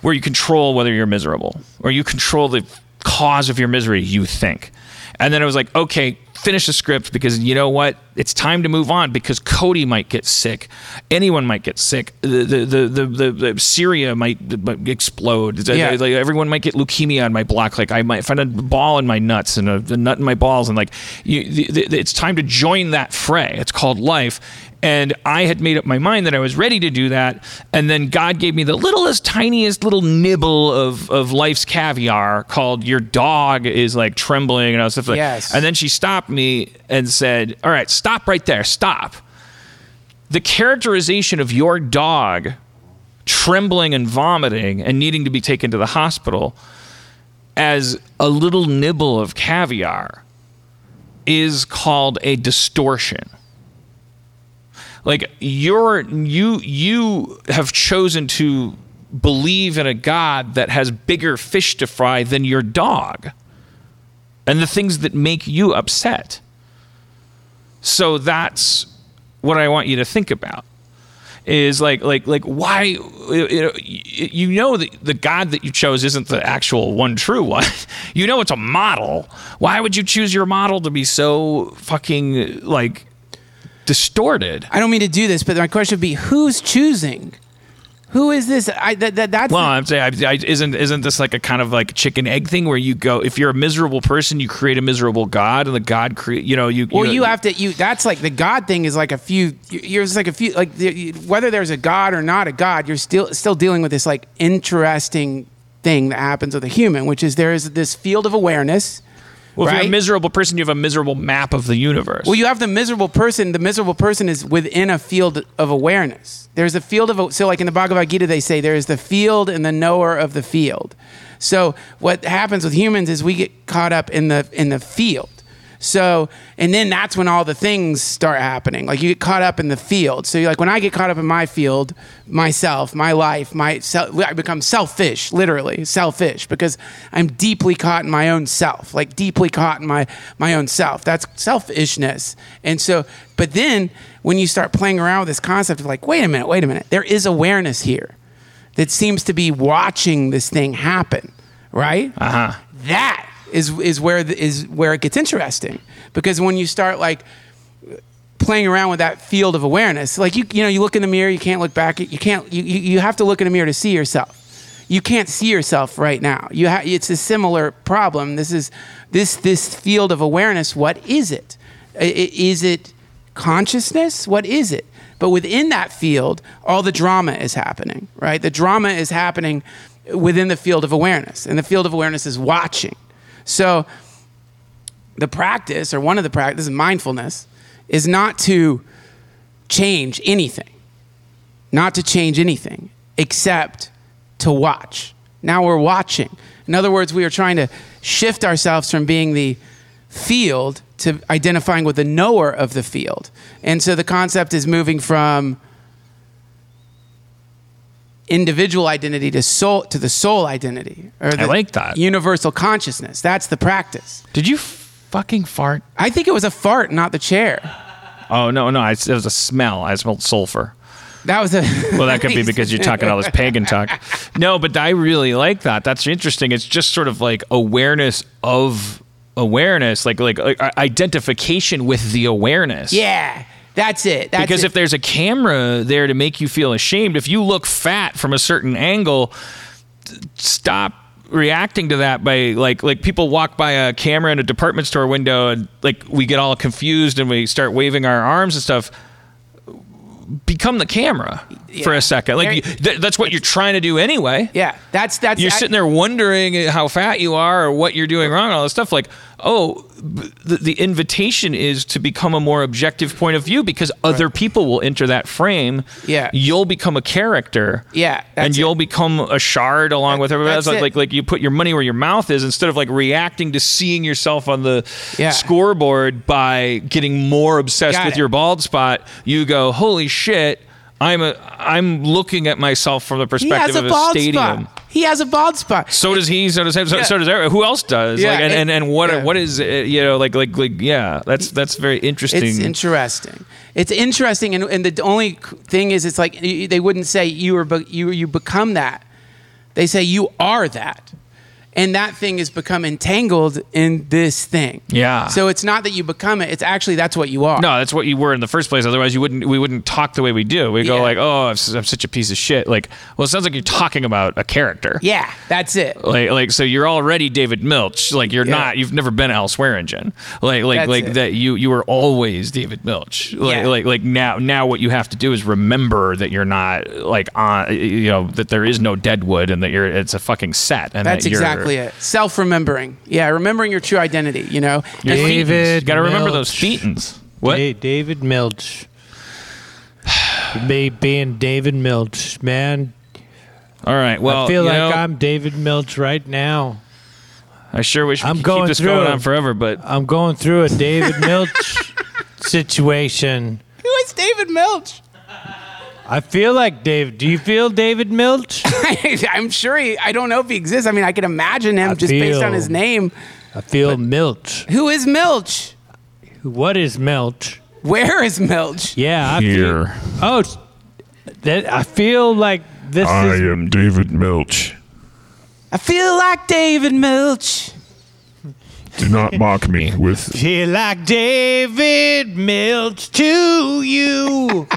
where you control whether you're miserable or you control the cause of your misery, you think. And then it was like, okay, finish the script because you know what? It's time to move on because Cody might get sick. Anyone might get sick. The the the the, the, the Syria might, might explode. Uh, yeah. Like, everyone might get leukemia on my block. Like I might find a ball in my nuts and a, a nut in my balls, and like you, the, the, it's time to join that fray. It's called life. And I had made up my mind that I was ready to do that. And then God gave me the littlest, tiniest little nibble of, of life's caviar called Your Dog is like trembling. And I was stuff like, Yes. And then she stopped me and said, All right, stop right there. Stop. The characterization of your dog trembling and vomiting and needing to be taken to the hospital as a little nibble of caviar is called a distortion like you're you you have chosen to believe in a god that has bigger fish to fry than your dog and the things that make you upset. So that's what i want you to think about is like like like why you know, that the god that you chose isn't the actual one true one. You know it's a model. Why would you choose your model to be so fucking like distorted I don't mean to do this, but my question would be: Who's choosing? Who is this? I that, that that's Well, I'm saying, I, I, isn't isn't this like a kind of like chicken egg thing where you go, if you're a miserable person, you create a miserable god, and the god create, you know, you. Well, know, you have to. You that's like the God thing is like a few. You're just like a few. Like the- whether there's a God or not a God, you're still still dealing with this like interesting thing that happens with a human, which is there is this field of awareness Well, if you're a miserable person, you have a miserable map of the universe. Well, you have the miserable person. The miserable person is within a field of awareness. There's a field of so like in the Bhagavad Gita they say there is the field and the knower of the field. So what happens with humans is we get caught up in the in the field. So and then that's when all the things start happening. Like you get caught up in the field. So you're like when I get caught up in my field, myself, my life, my self, I become selfish, literally selfish, because I'm deeply caught in my own self, like deeply caught in my my own self. That's selfishness. And so, but then when you start playing around with this concept of like, wait a minute, wait a minute, there is awareness here that seems to be watching this thing happen, right? uh huh. that is is where the, is where it gets interesting. Because when you start like playing around with that field of awareness like you you know you look in the mirror you can't look back you can't you, you have to look in the mirror to see yourself. You can't see yourself right now. You ha- it's a similar problem. This is this this field of awareness what is it? Is it consciousness? What is it? But within that field all the drama is happening right? The drama is happening within the field of awareness. And the field of awareness is watching so the practice or one of the practices mindfulness is not to change anything. Not to change anything except to watch. Now we're watching. In other words we are trying to shift ourselves from being the field to identifying with the knower of the field. And so the concept is moving from individual identity to soul to the soul identity or the like that. universal consciousness that's the practice Did you fucking fart? i think it was a fart not the chair Oh no, no, I, it was a smell. I smelled sulfur. that was a Well, that could be because you're talking all this pagan talk. No, but I really like that. That's interesting. It's just sort of like awareness of awareness, like like, like uh, identification with the awareness. yeah that's it. That's because it. if there's a camera there to make you feel ashamed, if you look fat from a certain angle, stop reacting to that by like like people walk by a camera in a department store window and like we get all confused and we start waving our arms and stuff become the camera for a second. Like you, th- that's what you're trying to do anyway. Yeah that's that's you're I- sitting there wondering how fat you are or what you're doing wrong and all this stuff. Like oh the, the invitation is to become a more objective point of view because other people will enter that frame Yeah. you'll become a character Yeah, and you'll it. become a shard along with everybody else like, like like you put your money where your mouth is instead of like reacting to seeing yourself on the Yeah. scoreboard by getting more obsessed Got with it. your bald spot you go holy shit I'm a I'm looking at myself from the he perspective a of a bald stadium. spot he has a bald spot So does he. So does him. So, Yeah. so does everyone. Who else does? Yeah, like, and, it- and and what yeah. what is uh, you know like like like yeah. That's that's very interesting. It's interesting. It's interesting, and, and the only thing is, it's like they wouldn't say you are you you become that. They say you are that, and that thing has become entangled in this thing. Yeah. So it's not that you become it; it's actually that's what you are. no, that's what you were in the first place. Otherwise, you wouldn't. We wouldn't talk the way we do. We go Yeah. like, "Oh, I'm, such a piece of shit." Like, well, it sounds like you're talking about a character. Yeah, that's it. Like, like, so you're already David Milch. Like, you're Yeah. not. You've never been Al Swearingen. Like, like, That's like it. that. You you were always David Milch. Like, Yeah. like, like now now what you have to do is remember that you're not like on. You know that there is no Deadwood and that you're. It's a fucking set. And That's that you're, exactly it. Self remembering. Yeah, remembering your true identity. You know. Your David got to remember those Thetans. What? Da- David Milch. Me being David Milch, man. All right. Well, I feel you like know, I'm David Milch right now. I sure wish we I'm could going keep this through going it. on forever, but I'm going through a David Milch situation. Who is David Milch? I feel like Dave. Do you feel David Milch? I'm sure he. I don't know if he exists. I mean, I can imagine him I just based on his name. I feel Milch. Who is Milch? What is Milch? Where is Milch? Yeah, I Here. Feel, oh, that I feel like this I is. am David Milch. I feel like David Milch. Do not mock me with Feel like David Milch to you.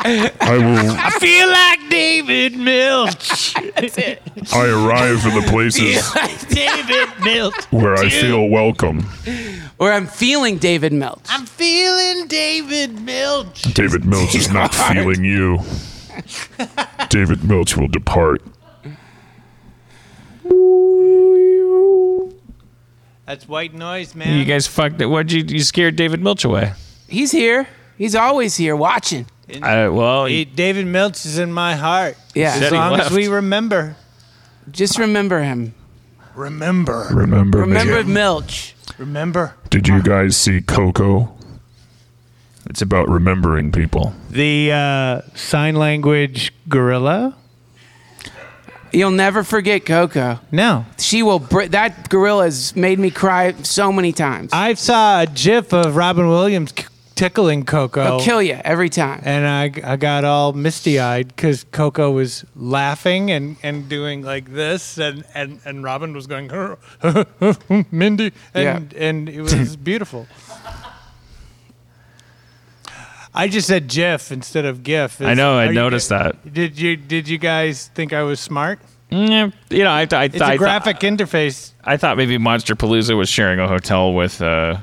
I will I feel like David Milch. That's it. I arrive in the places like David Milch. where I feel welcome. Or I'm feeling David Milch. I'm feeling David Milch. David Milch is not feeling you. David Milch will depart. That's white noise, man. You guys fucked it. What'd you, you scared David Milch away? He's here. He's always here watching. I, well, He- David Milch is in my heart. Yeah. As Said he long as we remember. Just remember him. Remember. Remember, Remember me. Milch. Remember. Did you guys see Coco? It's about remembering people. The uh, sign language gorilla? You'll never forget Koko. No. She will. Br- that gorilla has made me cry so many times. I saw a gif of Robin Williams c- tickling Koko. I'll kill you every time. and I, I got all misty eyed because Koko was laughing and, and doing like this, and, and, and Robin was going, Mindy, and, and it was beautiful. I just said GIF instead of GIF. I know. I Are you- noticed that. Did you Did you guys think I was smart? Mm, You know, I, I, It's I, a graphic interface. I thought maybe Monsterpalooza was sharing a hotel with uh,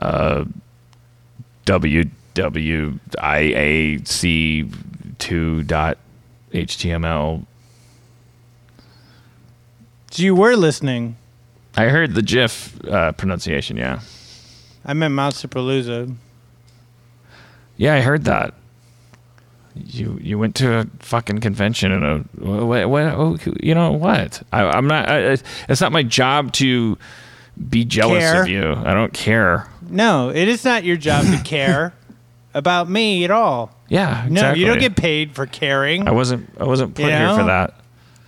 uh, WWIAC two. So you were listening. I heard the GIF uh, pronunciation. Yeah, I meant Monsterpalooza. yeah, I heard that. You you went to a fucking convention and a what, what you know what? I, I'm not. I, it's not my job to be jealous Care. of you. I don't care. No, it is not your job to care about me at all. Yeah, No, exactly. you don't get paid for caring. I wasn't. I wasn't put You here for that.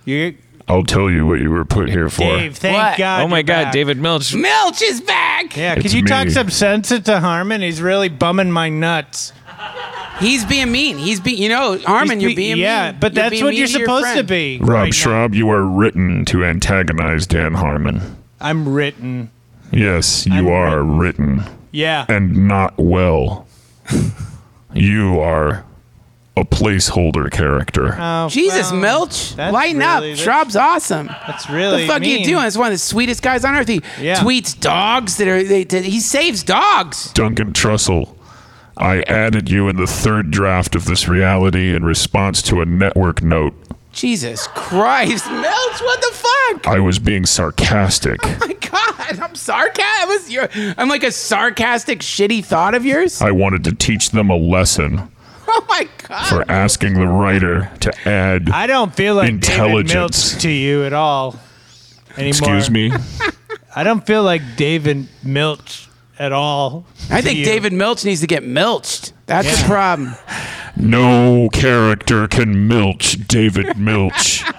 You, I'll tell you what you were put here for. Dave, thank What? God. oh my you're God, back. David Milch. Milch is back. Yeah, It's could you talk me. some sense into Harmon? He's really bumming my nuts. He's being mean. He's being. You know, Harmon, He's you're be- being yeah, mean. but that's being what mean you're to your supposed to friend. be. Rob right now. Schrab, you are written to antagonize Dan Harmon. I'm written. Yes, you I'm are written. Yeah. and not well. you are a placeholder character. Oh, Jesus, well, Milch, lighten really- up. that's- Schrab's awesome. That's What really the fuck mean. you doing? It's one of the sweetest guys on earth. He Yeah. tweets dogs that are. They, they- he saves dogs. Duncan Trussell, I added you in the third draft of this reality in response to a network note. Jesus Christ, Milch, what the fuck? I was being sarcastic. Oh my God, I'm sarcastic. Your, I'm like a sarcastic, shitty thought of yours. I wanted to teach them a lesson Oh my God. for asking the writer to add. I don't feel like David Intelligence. Milch to you at all anymore. Excuse me? I don't feel like David Milch at all. I think you. David Milch needs to get milched. That's the problem. No character can milch David Milch.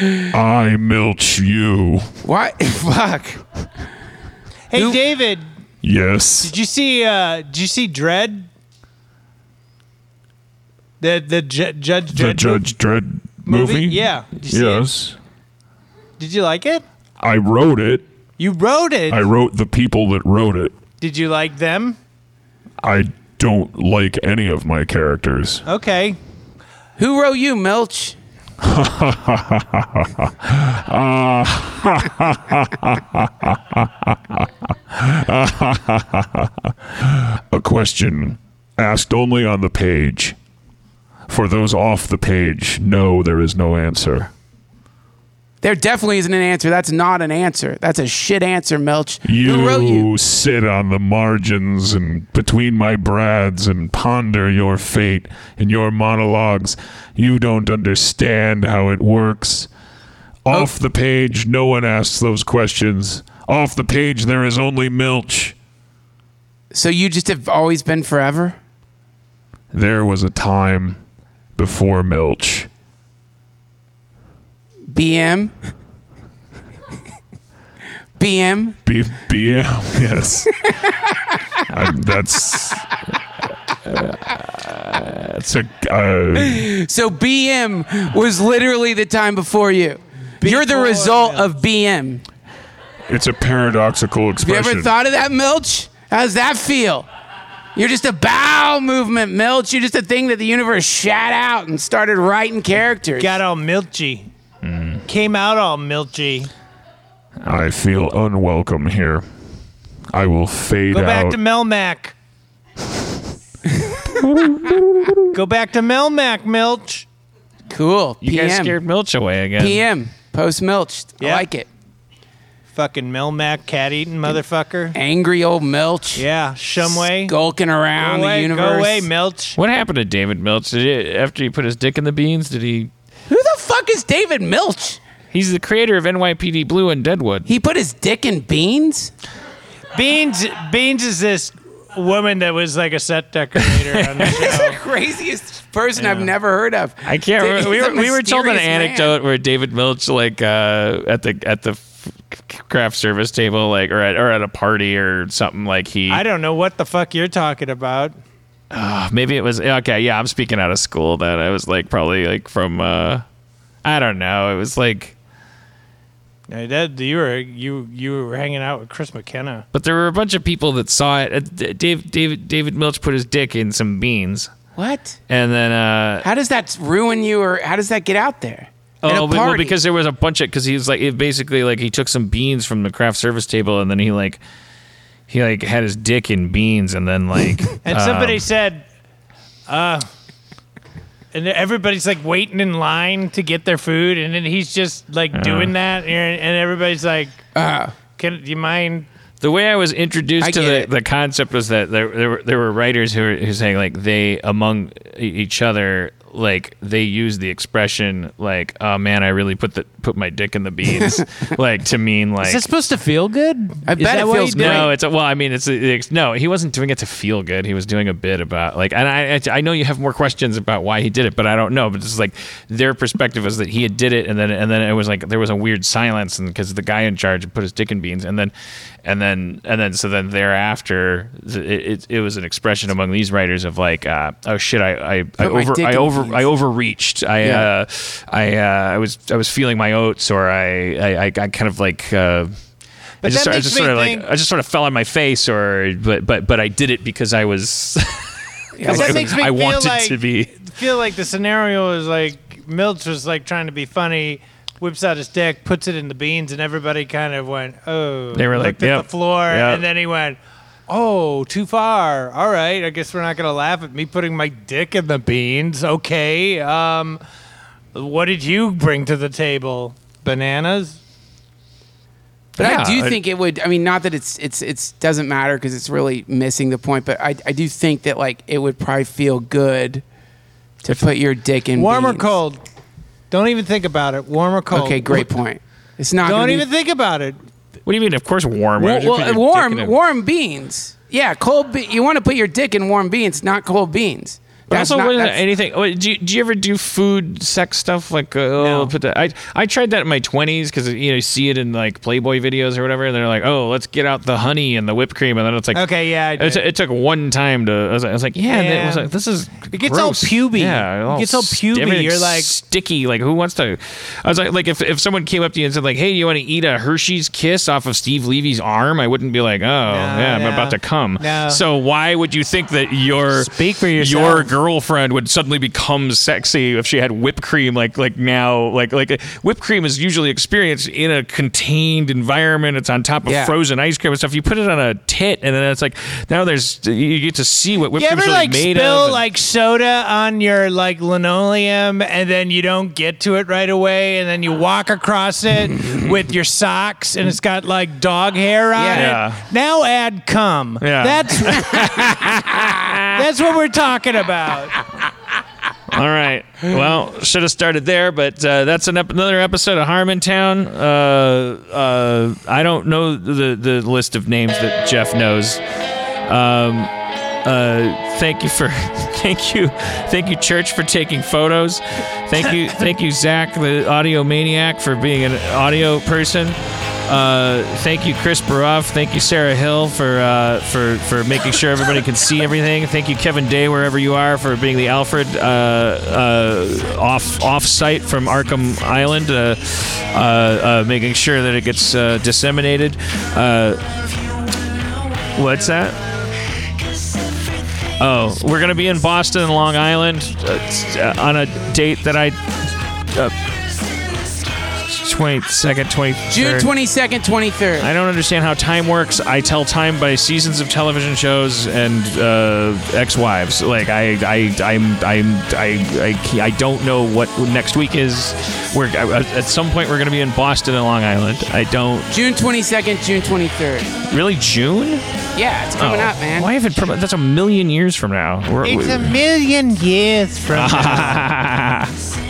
I milch you. What? Fuck. Hey, Who- David, Yes. did you see? Uh, did you see Dredd? The the Ju- Judge The Dredd Judge Dredd movie? movie? Yeah. Did you see it? Yes. Did you like it? I wrote it. You wrote it. I wrote the people that wrote it. Did you like them? I don't like any of my characters. Okay. Who wrote you, Milch? A question asked only on the page. For those off the page, no, there is no answer. There definitely isn't an answer. That's not an answer. That's a shit answer, Milch. You, Who wrote you? sit on the margins and between my brads and ponder your fate in your monologues. You don't understand how it works. Oh. Off the page, no one asks those questions. Off the page, there is only Milch. So you just have always been forever? There was a time before Milch. BM? BM? B- BM, yes. I'm- that's. That's a. Uh, So BM was literally the time before you. You're the result Milch. of BM. it's a paradoxical Have you expression. ever thought of that, Milch? How does that feel? You're just a bowel movement, Milch. You're just a thing that the universe shat out and started writing characters. Got all milchy. Mm. Came out all milchy. I feel unwelcome here. I will fade Go out. back to Melmac. Go back to Melmac, Milch. Cool. You PM. guys scared Milch away again. PM. Post Milch. I like it. fucking Melmac cat eating motherfucker. Angry old Milch. Yeah, Shumway. Skulking around away, the universe. Go away, Milch. What happened to David Milch? Did he, after he put his dick in the beans, did he? Who the fuck is David Milch? He's the creator of NYPD Blue and Deadwood. He put his dick in beans? Beans. Beans is this woman that was like a set decorator on the show. Craziest person I've never heard of. I can't. He's remember. We a were, we were told an mysterious man. anecdote where David Milch, like uh, at the at the f- craft service table, like or at or at a party or something, like he. I don't know what the fuck you're talking about. maybe it was okay. Yeah, I'm speaking out of school. That I was like probably like from. uh I don't know. It was like. Uh, that- you were you you were hanging out with Chris McKenna. But there were a bunch of people that saw it. Uh, Dave, David, David Milch put his dick in some beans, What? and then uh, How does that ruin you, or how does that get out there? At a Oh, but- well, because there was a bunch of because he was like it basically like he took some beans from the craft service table and then he like he like had his dick in beans and then like And somebody um, said, uh, and everybody's like waiting in line to get their food, and then he's just like doing that, and and everybody's like, Uh, "Can do you mind?" the way I was introduced I to the, it. the concept was that there there were, there were writers who were, who were saying like they among e- each other like they use the expression like oh man I really put the put my dick in the beans like to mean like Is it supposed to feel good? I Is bet it why feels you great. No, it's a, well. I mean, it's, a, it's no. He wasn't doing it to feel good. He was doing a bit about like, and I, I know you have more questions about why he did it, but I don't know. But it's like their perspective was that he had did it, and then and then it was like there was a weird silence, and because the guy in charge put his dick in beans, and then and then and then so then thereafter it, it, it was an expression among these writers of like, uh, oh shit, I I, I over I over. I overreached. I Yeah. uh, I uh, I was I was feeling my oats, or I I, I, kind of like. Uh, I just, I just sort of think- like I just sort of fell on my face, or but but but I did it because I was. That makes me I feel wanted like, to be. Feel like the scenario is like Milch was like trying to be funny, whips out his dick, puts it in the beans, and everybody kind of went, "Oh." They were like, looked at the floor, yep." and then he went. Oh, too far. All right. I guess we're not going to laugh at me putting my dick in the beans. Okay. Um, what did you bring to the table? Bananas? But Yeah, I do I- think it would. I mean, not that it's it's it's doesn't matter because it's really missing the point. But I I do think that like it would probably feel good to put your dick in Warm or cold? Don't even think about it. Warm or cold? Okay, great point. It's not. Don't gonna even be, think about it. What do you mean? Of course, warm. Why Well, would you put well, your dick warm in a- warm beans. Yeah, cold. Be- you want to put your dick in warm beans, not cold beans. But That's also, not, wasn't that's- anything. Do you, do you ever do food, sex stuff like? Uh, oh, No. put that. I I tried that in my twenties because you know you see it in like Playboy videos or whatever, and they're like, oh, let's get out the honey and the whipped cream, and then it's like, Okay, yeah, It, it took one time to. I was, I was like, yeah, it was like, this is. It gets all gross. puby. Yeah, It gets all puby. You're like- sticky. Like, who wants to? I was like, like if, if someone came up to you and said like, hey, do you want to eat a Hershey's Kiss off of Steve Levy's arm? I wouldn't be like, oh, yeah, I'm about to come. No. So why would you think that your Speak for yourself. your girlfriend would suddenly become sexy if she had whipped cream like like now like like uh, whipped cream is usually experienced in a contained environment it's on top of Yeah. frozen ice cream and stuff you put it on a tit and then it's like now there's you get to see what whipped cream is really like made spill of and- like soda on your like linoleum and then you don't get to it right away and then you walk across it with your socks and it's got like dog hair on Yeah. it? Now add cum. Yeah. That's that's what we're talking about. All right. Well, should have started there, but uh, that's an ep- another episode of Harmontown. Uh, uh, I don't know the the list of names that Jeff knows. Um, uh, thank you for thank you thank you church for taking photos. Thank you thank you Zach the audio maniac for being an audio person. Uh, thank you, Chris Baroff. Thank you, Sarah Hill, for uh, for for making sure everybody can see everything. Thank you, Kevin Day, wherever you are, for being the Alfred uh, uh, off off site from Arkham Island, uh, making sure that it gets disseminated. What's that? Oh, we're gonna be in Boston and Long Island on a date that I. Uh, 22nd, 23rd. June 22nd, 23rd. I don't understand how time works. I tell time by seasons of television shows and uh, ex-wives. Like I, I, I'm, I'm, I, I, I don't know what next week is. We're at some point we're going to be in Boston and Long Island. I don't June 22nd, June 23rd. really June. Yeah, it's coming Oh. up, man. Why have it? promo- That's a million years from now. We're, It's we- a million years from now.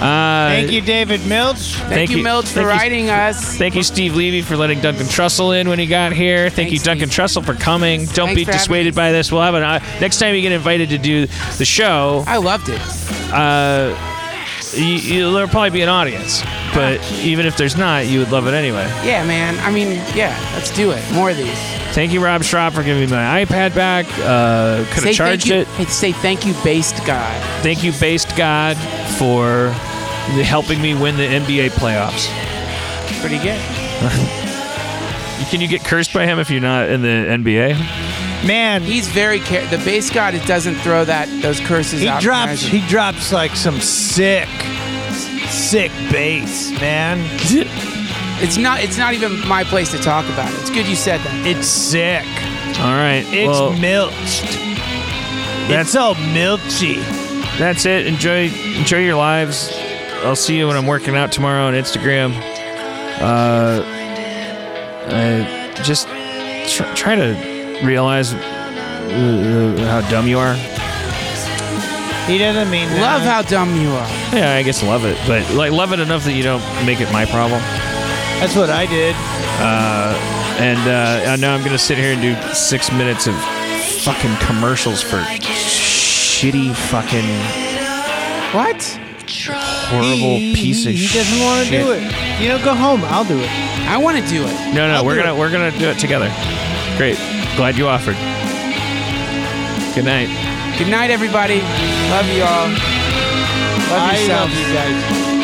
Uh, Thank you, David Milch. Thank, thank you, you- Milch, for thank you- writing us. Thank you, Steve Levy, for letting Duncan Trussell in when he got here. Thank Thanks, you, Duncan Steve. Trussell, for coming. Don't Thanks be dissuaded by this. We'll have an uh, next time you get invited to do the show. I loved it. Uh, you, you, there'll probably be an audience, but even if there's not, you would love it anyway. Yeah, man. I mean, yeah, let's do it. More of these. Thank you, Rob Schrab, for giving me my iPad back. Uh, could have charged it. Hey, say thank you, based God. Thank you, Based God, for the, helping me win the NBA playoffs. Pretty good. Can you get cursed by him if you're not in the NBA? Man, He's very care. The base god it doesn't throw that those curses he out. drops he drops like some sick, sick bass, man. It's not. It's not even my place to talk about it. It's good you said that. It's sick. All right. It's well, milched. That's- It's all milchy. that's it. Enjoy enjoy your lives. I'll see you when I'm working out tomorrow on Instagram. Uh, uh just tr- try to realize uh, how dumb you are. He doesn't mean that. Love how dumb you are. Yeah, I guess love it, but like love it enough that you don't make it my problem. That's what I did. And uh, now I'm gonna sit here and do six minutes of fucking commercials for shitty fucking What? horrible he, piece of he shit. doesn't want to do it. You know, go home. I'll do it. I want to do it. No, no, I'll we're gonna it. we're gonna do it together. Great. Glad you offered. Good night. Good night, everybody. Love you all. Love I yourself. love you guys.